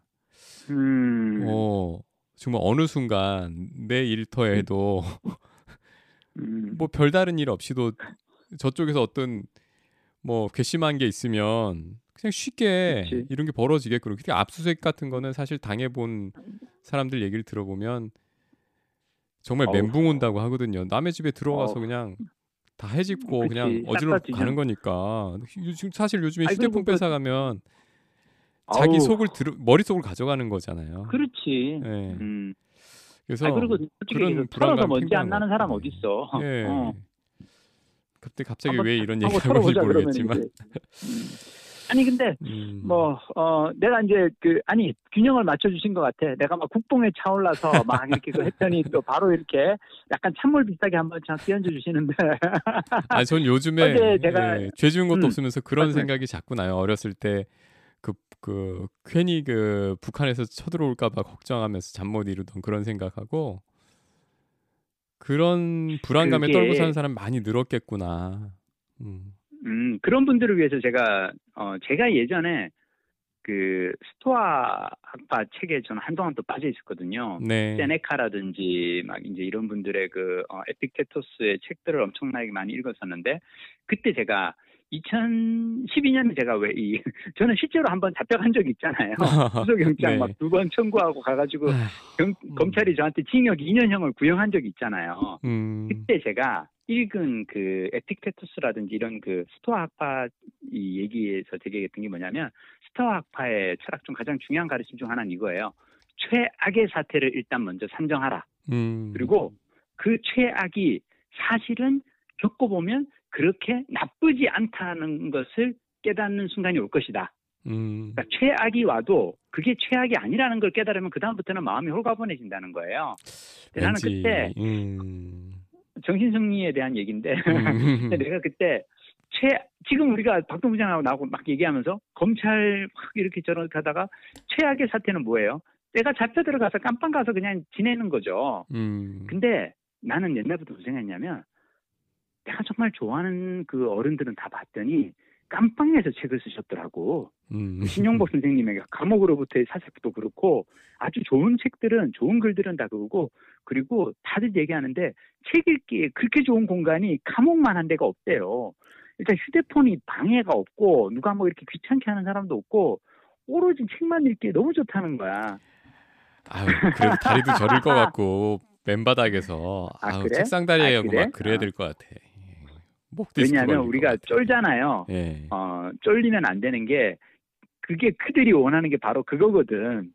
음, 어 정말 어느 순간 내 일터에도 음. 뭐 별다른 일 없이도 저쪽에서 어떤 뭐 괘씸한 게 있으면 그냥 쉽게 그치. 이런 게 벌어지게끔 특히 압수수색 같은 거는 사실 당해본 사람들 얘기를 들어보면 정말 어우. 멘붕 온다고 하거든요. 남의 집에 들어가서 어우. 그냥 다 해집고 그치. 그냥 싹 어지러 다 뒤져. 가는 거니까 지금 사실 요즘에 아이, 휴대폰 그리고 그- 뺏어가면 자기 아우, 속을 들어 머릿속을 가져가는 거잖아요. 그렇지. 예. 음. 그래서 아 그리고 솔직히 그런 털어서 불안감 먼지 안 팽배한 나는 것 사람 같아요. 어디 있어? 예. 어. 갑자기 갑자기 한번 왜 이런 하고 얘기를 하는지 털어보자 그러면 모르겠지만 이제. 음. 아니 근데 음. 뭐어 내가 이제 그 아니 균형을 맞춰주신 것 같아. 내가 막 국뽕에 차올라서 막 이렇게 그 했더니 또 바로 이렇게 약간 찬물 비슷하게 한번 참 끼얹어 주시는데. 아니 전 요즘에 제가- 예, 죄 지은 것도 음, 없으면서 그런 말씀해 생각이 자꾸 나요. 어렸을 때 그 그 괜히 그 북한에서 쳐들어올까봐 걱정하면서 잠 못 이루던 그런 생각하고 그런 불안감에 그게- 떨고 사는 사람 많이 늘었겠구나. 음. 음 그런 분들을 위해서 제가 어 제가 예전에 그 스토아 학파 책에 저는 한동안 또 빠져 있었거든요. 네. 세네카라든지 막 이제 이런 분들의 그 어, 에픽테토스의 책들을 엄청나게 많이 읽었었는데 그때 제가 2012년에 제가 왜 이 저는 실제로 한번 잡혀간 적이 있잖아요. 구속영장 네. 막두 번 청구하고 가가지고 경- 음. 검찰이 저한테 징역 2년형을 구형한 적이 있잖아요. 음. 그때 제가 읽은 그 에픽테토스라든지 이런 그 스토아 학파 이 얘기에서 되게 했던 게 뭐냐면 스토아 학파의 철학 중 가장 중요한 가르침 중 하나는 이거예요. 최악의 사태를 일단 먼저 산정하라. 음. 그리고 그 최악이 사실은 겪어보면 그렇게 나쁘지 않다는 것을 깨닫는 순간이 올 것이다. 음. 그러니까 최악이 와도 그게 최악이 아니라는 걸 깨달으면 그 다음부터는 마음이 홀가분해진다는 거예요. 나는 그때 음. 정신승리에 대한 얘기인데 음. 내가 그때 최 지금 우리가 박동부장하고 나하고 막 얘기하면서 검찰 막 이렇게 저렇게 하다가 최악의 사태는 뭐예요? 내가 잡혀 들어가서 깜빵 가서 그냥 지내는 거죠. 음. 근데 나는 옛날부터 무슨 생각했냐면 내가 정말 좋아하는 그 어른들은 다 봤더니 깜빵에서 책을 쓰셨더라고. 음. 신용복 선생님의 감옥으로부터의 사색도 그렇고 아주 좋은 책들은 좋은 글들은 다 그거고 그리고 다들 얘기하는데 책 읽기에 그렇게 좋은 공간이 감옥만 한 데가 없대요. 일단 휴대폰이 방해가 없고 누가 뭐 이렇게 귀찮게 하는 사람도 없고 오로지 책만 읽기에 너무 좋다는 거야. 아유, 그래도 다리도 저릴 것 같고 맨바닥에서 아, 아우, 그래? 책상 다리에 아, 그래? 막 그래야 아. 될것 같아. 왜냐하면 우리가. 쫄잖아요. 예. 어, 쫄리면 안 되는 게 그게 그들이 원하는 게 바로 그거거든.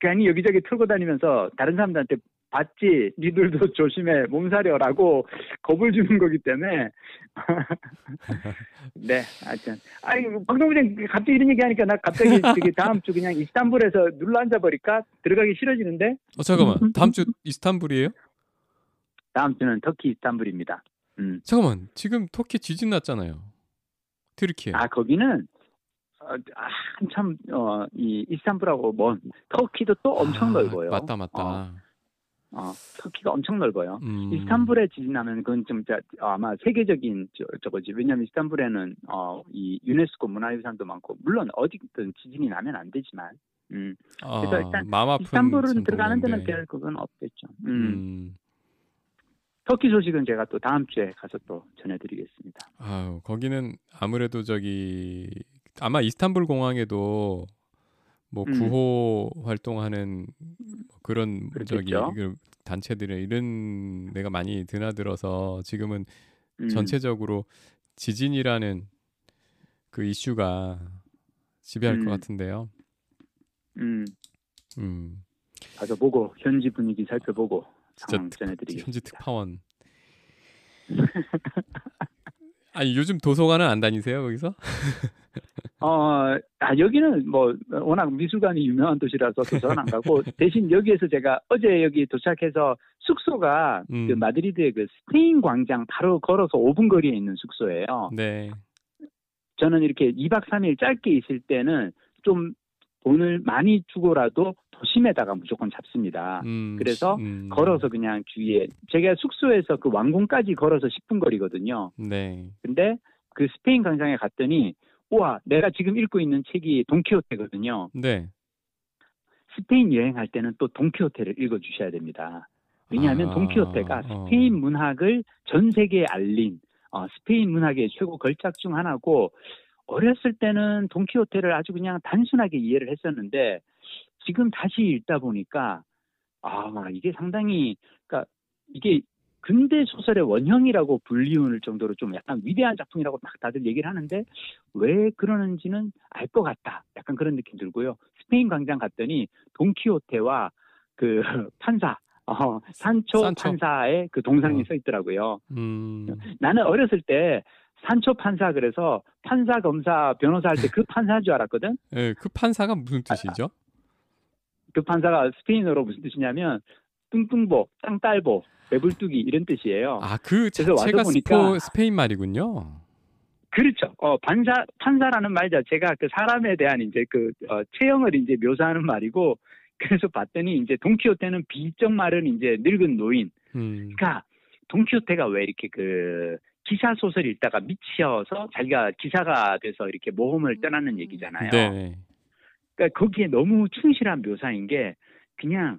괜히 여기저기 틀고 다니면서 다른 사람들한테 봤지 니들도 조심해 몸살이라고 겁을 주는 거기 때문에 네 하여튼 아니 박동부장 갑자기 이런 얘기하니까 나 갑자기 저기 다음 주 그냥 이스탄불에서 눌러 앉아 버릴까 들어가기 싫어지는데 어 잠깐만. 다음 주 이스탄불이에요? 다음 주는 터키 이스탄불입니다. 음. 잠깐만. 지금 터키 지진 났잖아요. 트르키에. 아 거기는 어, 아, 한참 어, 이 이스탄불하고 먼 터키도 또 엄청 아, 넓어요. 맞다, 맞다. 어, 터키가 엄청 넓어요. 음. 이스탄불에 지진하면 그건 좀 자- 아마 세계적인 저, 저거지. 왜냐하면 이스탄불에는 어, 이 유네스코 문화유산도 많고 물론 어디든 지진이 나면 안 되지만 음, 아, 그래서 일단 이스탄불은 참 들어가는 데는. 별 그건 없겠죠. 음. 음. 터키 소식은 제가 또 다음 주에 가서 또 전해드리겠습니다. 아유, 거기는 아무래도 저기 아마 이스탄불 공항에도 뭐 음. 구호 활동하는 뭐 그런 저기 그렇겠죠. 그 단체들의 이런 데가 많이 드나들어서 지금은 음. 전체적으로 지진이라는 그 이슈가 지배할 음. 것 같은데요. 음, 음, 가서 보고 현지 분위기 살펴보고 진짜 상황 특, 전해드리겠습니다. 현지 특파원. 아니 요즘 도서관은 안 다니세요 거기서? 어, 아, 여기는 뭐, 워낙 미술관이 유명한 도시라서 도서관 안 가고, 대신 여기에서 제가 어제 여기 도착해서 숙소가 음. 그 마드리드의 그 스페인 광장 바로 걸어서 5분 거리에 있는 숙소예요. 네. 저는 이렇게 2박 3일 짧게 있을 때는 좀 돈을 많이 주고라도 도심에다가 무조건 잡습니다. 음, 그래서 음, 걸어서 그냥 주위에, 제가 숙소에서 그 왕궁까지 걸어서 10분 거리거든요. 네. 근데 그 스페인 광장에 갔더니 우와 내가 지금 읽고 있는 책이 돈키호테거든요. 네. 스페인 여행할 때는 또 돈키호테를 읽어 주셔야 됩니다. 왜냐하면 아, 돈키호테가 어. 스페인 문학을 전 세계에 알린 어, 스페인 문학의 최고 걸작 중 하나고 어렸을 때는 돈키호테를 아주 그냥 단순하게 이해를 했었는데 지금 다시 읽다 보니까 아 이게 상당히 그러니까 이게 근대 소설의 원형이라고 불리울 정도로 좀 약간 위대한 작품이라고 막 다들 얘기를 하는데 왜 그러는지는 알 것 같다. 약간 그런 느낌 들고요. 스페인 광장 갔더니 돈키호테와 그 판사 어, 산초, 산초. 판사의 그 동상이 어. 서 있더라고요. 음. 나는 어렸을 때 산초 판사 그래서 판사 검사 변호사 할 때 그 판사인 줄 알았거든. 예, 그 판사가 무슨 뜻이죠? 그 판사가 스페인어로 무슨 뜻이냐면 뚱뚱보, 땅딸보, 배불뚝이 이런 뜻이에요. 아, 그 자체가 보니까- 스페인 말이군요. 그렇죠. 어, 판사, 판사라는 말 자체가 그 사람에 대한 이제 그, 어, 체형을 이제 묘사하는 말이고, 그래서 봤더니 이제 돈키호테는 비적 말은 이제 늙은 노인. 음. 그러니까 돈키호테가 왜 이렇게 그 기사 소설 읽다가 미치어서 자기가 기사가 돼서 이렇게 모험을 떠나는 얘기잖아요. 네. 그러니까 거기에 너무 충실한 묘사인 게 그냥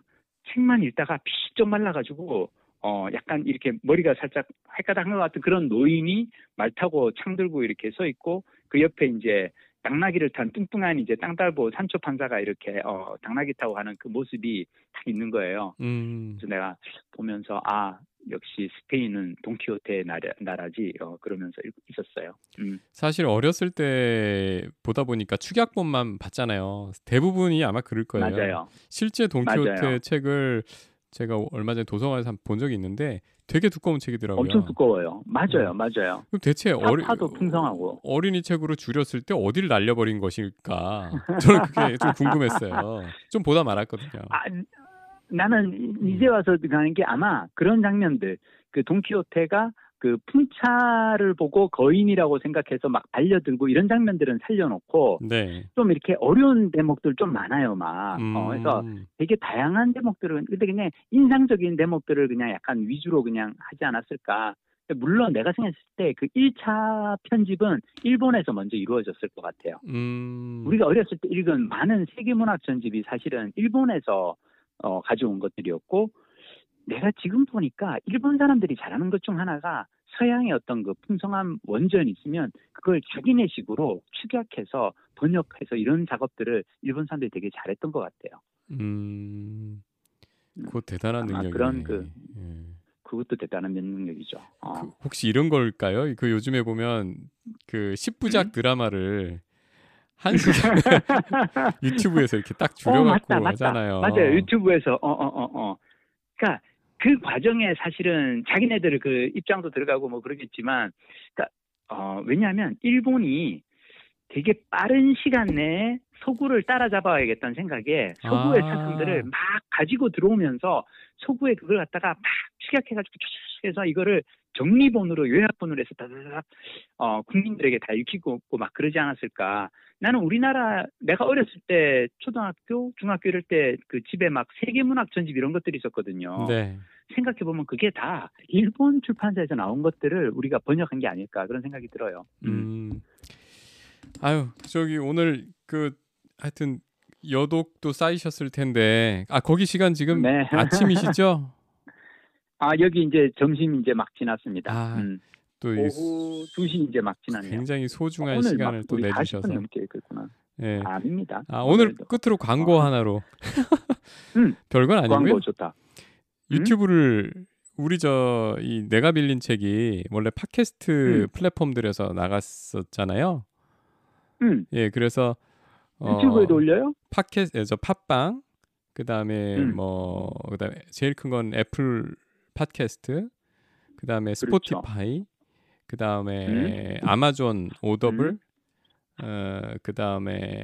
책만 읽다가 피쩍 말라가지고 어 약간 이렇게 머리가 살짝 헷가닥한 것 같은 그런 노인이 말 타고 창 들고 이렇게 서 있고 그 옆에 이제 당나귀를 탄 뚱뚱한 이제 땅딸보 산초 판사가 이렇게 어 당나귀 타고 가는 그 모습이 딱 있는 거예요. 음. 그래서 내가 보면서 아 역시 스페인은 돈키호테의 나라, 나라 지 어 그러면서 읽- 있었어요. 음. 사실 어렸을 때 보다 보니까 축약본만 봤잖아요. 대부분이 아마 그럴 거예요. 맞아요. 실제 돈키호테 맞아요. 책을 제가 얼마 전에 도서관에서 본 적이 있는데 되게 두꺼운 책이더라고요. 엄청 두꺼워요. 맞아요, 맞아요. 그럼 대체 어리, 풍성하고. 어린이 책으로 줄였을 때 어디를 날려버린 것일까? 저는 그게 좀 궁금했어요. 좀 보다 말았거든요. 아, 나는 이제 와서 가는 게 아마 그런 장면들, 그 돈키호테가 그 풍차를 보고 거인이라고 생각해서 막 달려들고 이런 장면들은 살려놓고 네. 좀 이렇게 어려운 대목들 좀 많아요, 막. 음, 어, 그래서 되게 다양한 대목들은 근데 그냥 인상적인 대목들을 그냥 약간 위주로 그냥 하지 않았을까. 물론 내가 생각했을 때 그 1차 편집은 일본에서 먼저 이루어졌을 것 같아요. 음, 우리가 어렸을 때 읽은 많은 세계문학 전집이 사실은 일본에서 어, 가져온 것들이었고 내가 지금 보니까 일본 사람들이 잘하는 것 중 하나가 서양의 어떤 그 풍성한 원전이 있으면 그걸 자기네 식으로 축약해서 번역해서 이런 작업들을 일본 사람들이 되게 잘했던 것 같아요. 음, 그거 대단한 능력이네. 그런 그- 예. 그것도 대단한 면능력이죠. 어. 그 혹시 이런 걸까요? 그 요즘에 보면 그 10부작 음? 드라마를 한 시간 유튜브에서 이렇게 딱 어, 줄여갖고 맞다, 맞다. 하잖아요. 맞아요. 유튜브에서 어 어 어 어. 그러니까 그 과정에 사실은 자기네들 그 입장도 들어가고 뭐 그러겠지만, 그러니까 어 왜냐하면 일본이 되게 빠른 시간 내에 서구를 따라잡아야겠다는 생각에 서구의 아. 사상들을 막 가지고 들어오면서 서구에 그걸 갖다가 막 축약해가지고 쭉 해서 이거를 정리본으로 요약본으로 해서 다다닥 어 국민들에게 다 읽히고 막 그러지 않았을까. 나는 우리나라 내가 어렸을 때 초등학교, 중학교 이럴 때 그 집에 막 세계문학 전집 이런 것들이 있었거든요. 네. 생각해 보면 그게 다 일본 출판사에서 나온 것들을 우리가 번역한 게 아닐까 그런 생각이 들어요. 음. 음. 아유, 저기 오늘 그 하여튼 여독도 쌓이셨을 텐데 아 거기 시간 지금 네. 아침이시죠? 아 여기 이제 점심 이제 막 지났습니다. 아, 음. 또이 오후 2시 이제 막 지났네요. 굉장히 소중한 오늘 시간을 막또 우리 40분 내주셔서 넘게 했구나. 예. 아, 아닙니다. 아 오늘 오늘도. 끝으로 광고 어. 하나로 음, 별건 아니고요. 광고 좋다. 음? 유튜브를 우리 저 이 내가 빌린 책이 원래 팟캐스트 음. 플랫폼들에서 나갔었잖아요. 음, 예, 그래서 어, 유튜브에도 올려요? 팟캐스트 저 팟빵 그 다음에 음. 뭐 그 다음에 제일 큰 건 애플 팟캐스트 그 다음에 그렇죠. 스포티파이 그 다음에 아마존 오더블 어 그 다음에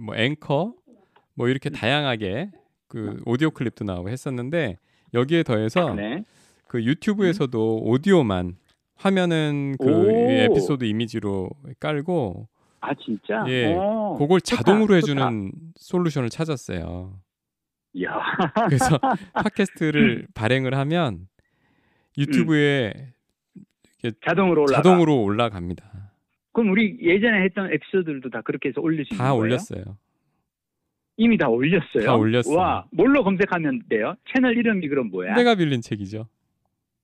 뭐 앵커 뭐 이렇게 음. 다양하게 그 오디오 클립도 나오고 했었는데 여기에 더해서 네. 그 유튜브에서도 오디오만 화면은 그 오. 에피소드 이미지로 깔고 아 진짜? 예, 어, 그걸 좋다, 자동으로 좋다. 해주는 솔루션을 찾았어요. 이야. 그래서 팟캐스트를 발행을 하면 유튜브에 자동으로 올라가. 자동으로 올라갑니다. 그럼 우리 예전에 했던 에피소드들도 다 그렇게 해서 있는 다 거예요? 올렸어요. 이미 다 올렸어요. 다 올렸어요. 와, 뭘로 검색하면 돼요? 채널 이름이 그럼 뭐야? 내가 빌린 책이죠.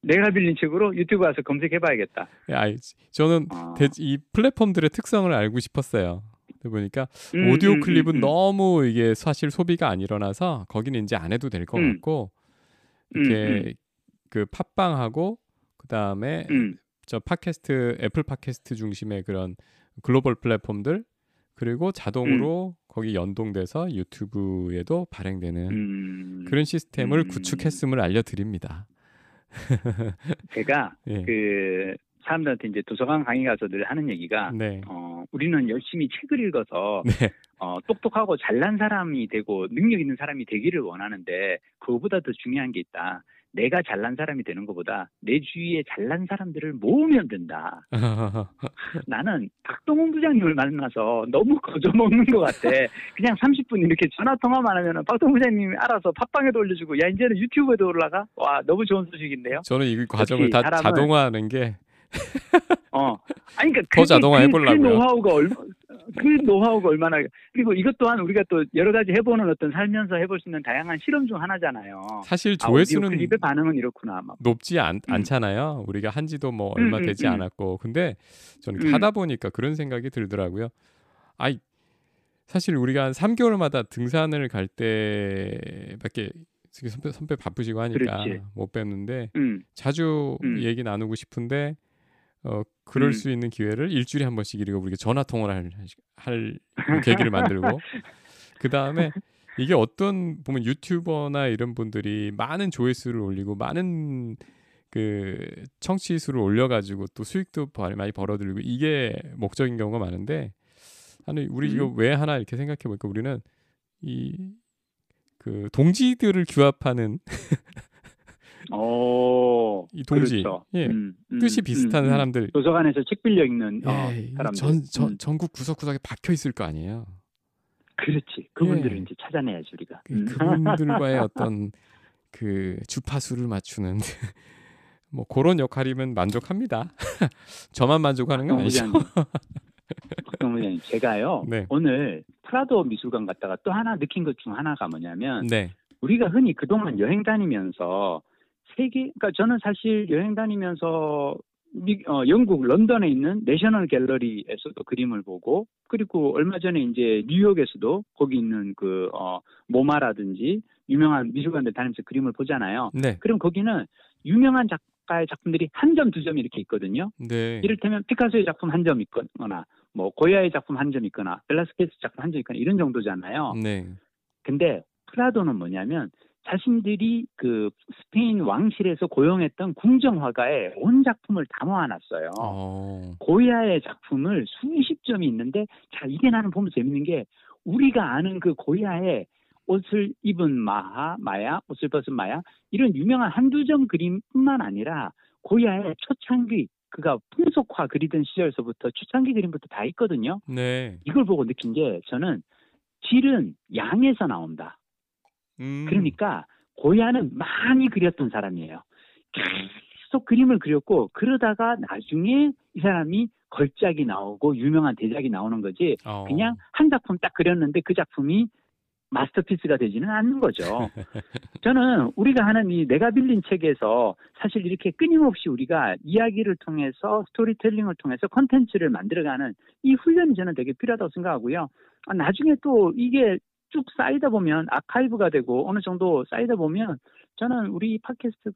내가 빌린 책으로 유튜브 가서 검색해봐야겠다. 예, 저는 아. 대- 이 플랫폼들의 특성을 알고 싶었어요. 보니까 음, 오디오 음, 클립은 음, 음. 너무 이게 사실 소비가 안 일어나서 거기는 이제 안 해도 될것 음. 같고 음, 이렇게 그 팟빵하고 그 다음에 음. 저 팟캐스트 애플 팟캐스트 중심의 그런 글로벌 플랫폼들 그리고 자동으로 거기 연동돼서 유튜브에도 발행되는 음. 그런 시스템을 음. 구축했음을 알려드립니다. 제가 예. 그 사람들한테 이제 도서관 강의 가서 늘 하는 얘기가 네. 어, 우리는 열심히 책을 읽어서 네. 어, 똑똑하고 잘난 사람이 되고 능력 있는 사람이 되기를 원하는데 그거보다 더 중요한 게 있다. 내가 잘난 사람이 되는 것보다 내 주위에 잘난 사람들을 모으면 된다. 나는 박동훈 부장님을 만나서 너무 거저먹는 것 같아. 그냥 30분 이렇게 전화 통화만 하면은 박동훈 부장님이 알아서 팟빵에도 올려주고 야 이제는 유튜브에도 올라가. 와 너무 좋은 소식인데요. 저는 이 과정을 다 사람은- 자동화하는 게 어. 아니 그러니까 더 자동화 그- 해보려고요. 그 노하우가 얼마 그 노하우가 얼마나 그리고 이것 또한 우리가 또 여러 가지 해보는 어떤 살면서 해볼 수 있는 다양한 실험 중 하나잖아요. 사실 아, 조회수는 클립의 반응은 이렇구나. 막. 높지 않, 음. 않잖아요. 우리가 한지도 뭐 얼마 음, 음, 되지 음. 않았고. 근데 저는 음. 하다 보니까 그런 생각이 들더라고요. 아이 사실 우리가 한 3개월마다 등산을 갈 때밖에 선배, 선배 바쁘시고 하니까 그렇지. 못 뵙는데 음. 자주 음. 얘기 나누고 싶은데 어 그럴 음. 수 있는 기회를 일주일에 한 번씩 이렇게 우리가 전화 통화를 할, 할 계기를 만들고 그 다음에 이게 어떤 보면 유튜버나 이런 분들이 많은 조회수를 올리고 많은 그 청취 수를 올려가지고 또 수익도 벌- 많이 벌어들이고 이게 목적인 경우가 많은데 아니 우리 이거 음. 왜 하나 이렇게 생각해 보니까 우리는 이 그 동지들을 규합하는 오. 이 동지 그렇죠. 예 음, 음, 뜻이 비슷한 음, 음. 사람들 도서관에서 책 빌려 읽는 어, 예, 사람들. 전, 전, 음. 전국 구석구석에 박혀 있을 거 아니에요. 그렇지. 그분들을 예. 이제 찾아내야지 우리가. 그, 음. 그분들과의 어떤 그 주파수를 맞추는 뭐 그런 역할이면 만족합니다. 저만 만족하는 건 아니죠. 박동 부장님, 제가요 네. 오늘 프라도 미술관 갔다가 또 하나 느낀 것 중 하나가 뭐냐면 네, 우리가 흔히 그동안 여행 다니면서 세계, 그러니까 저는 사실 여행 다니면서 미, 어, 영국 런던에 있는 내셔널 갤러리에서도 그림을 보고 그리고 얼마 전에 이제 뉴욕에서도 거기 있는 그 어, 모마라든지 유명한 미술관들 다니면서 그림을 보잖아요. 네, 그럼 거기는 유명한 작가의 작품들이 한 점, 두 점 이렇게 있거든요. 네, 이를테면 피카소의 작품 한 점 있거나 뭐 고야의 작품 한 점 있거나 벨라스케스 작품 한 점 있거나 이런 정도잖아요. 네, 근데 프라도는 뭐냐면 자신들이 그 스페인 왕실에서 고용했던 궁정화가의 온 작품을 다 모아놨어요. 어, 고야의 작품을 수십 점이 있는데 자 이게 나는 보면 재밌는 게 우리가 아는 그 고야의 옷을 입은 마하, 마야, 옷을 벗은 마야 이런 유명한 한두 점 그림뿐만 아니라 고야의 초창기 그가 풍속화 그리던 시절서부터 초창기 그림부터 다 있거든요. 네, 이걸 보고 느낀 게 저는 질은 양에서 나온다. 음, 그러니까 고야는 많이 그렸던 사람이에요. 계속 그림을 그렸고 그러다가 나중에 이 사람이 걸작이 나오고 유명한 대작이 나오는 거지 어, 그냥 한 작품 딱 그렸는데 그 작품이 masterpiece가 되지는 않는 거죠. 저는 우리가 하는 이 내가 빌린 책에서 사실 이렇게 끊임없이 우리가 이야기를 통해서 스토리텔링을 통해서 컨텐츠를 만들어가는 이 훈련이 저는 되게 필요하다고 생각하고요. 아, 나중에 또 이게 쭉 쌓이다 보면 아카이브가 되고 어느 정도 쌓이다 보면 저는 우리 팟캐스트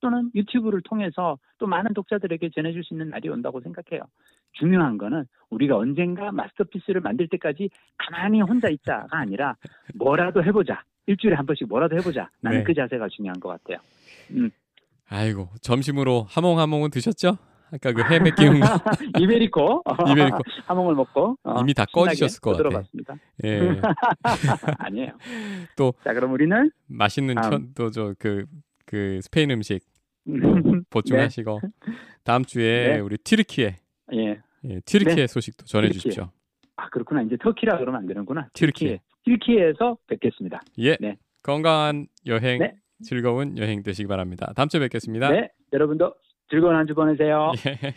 또는 유튜브를 통해서 또 많은 독자들에게 전해줄 수 있는 날이 온다고 생각해요. 중요한 거는 우리가 언젠가 마스터피스를 만들 때까지 가만히 혼자 있자가 아니라 뭐라도 해보자. 일주일에 한 번씩 뭐라도 해보자. 나는 네. 그 자세가 중요한 것 같아요. 아이고 점심으로 하몽하몽은 드셨죠? 아까 그 끼운 거 이베리코, 이베리코. 하몽을 먹고 어, 이미 다 꺼지셨을 것 같아. 들어봤습니다. 예, 아니에요. 또 자 그럼 우리는 맛있는 다음. 또저 그그 스페인 음식 또 보충하시고 다음 주에 네. 우리 티르키예 예. 예, 티르키예 소식도 전해 주십시오. 아 그렇구나. 이제 터키라 그러면 안 되는구나. 티르키예. 튀르키예에서 뵙겠습니다. 예. 네. 건강한 여행, 네. 즐거운 여행 되시기 바랍니다. 다음 주에 뵙겠습니다. 네, 여러분도 즐거운 한 주 보내세요. 예.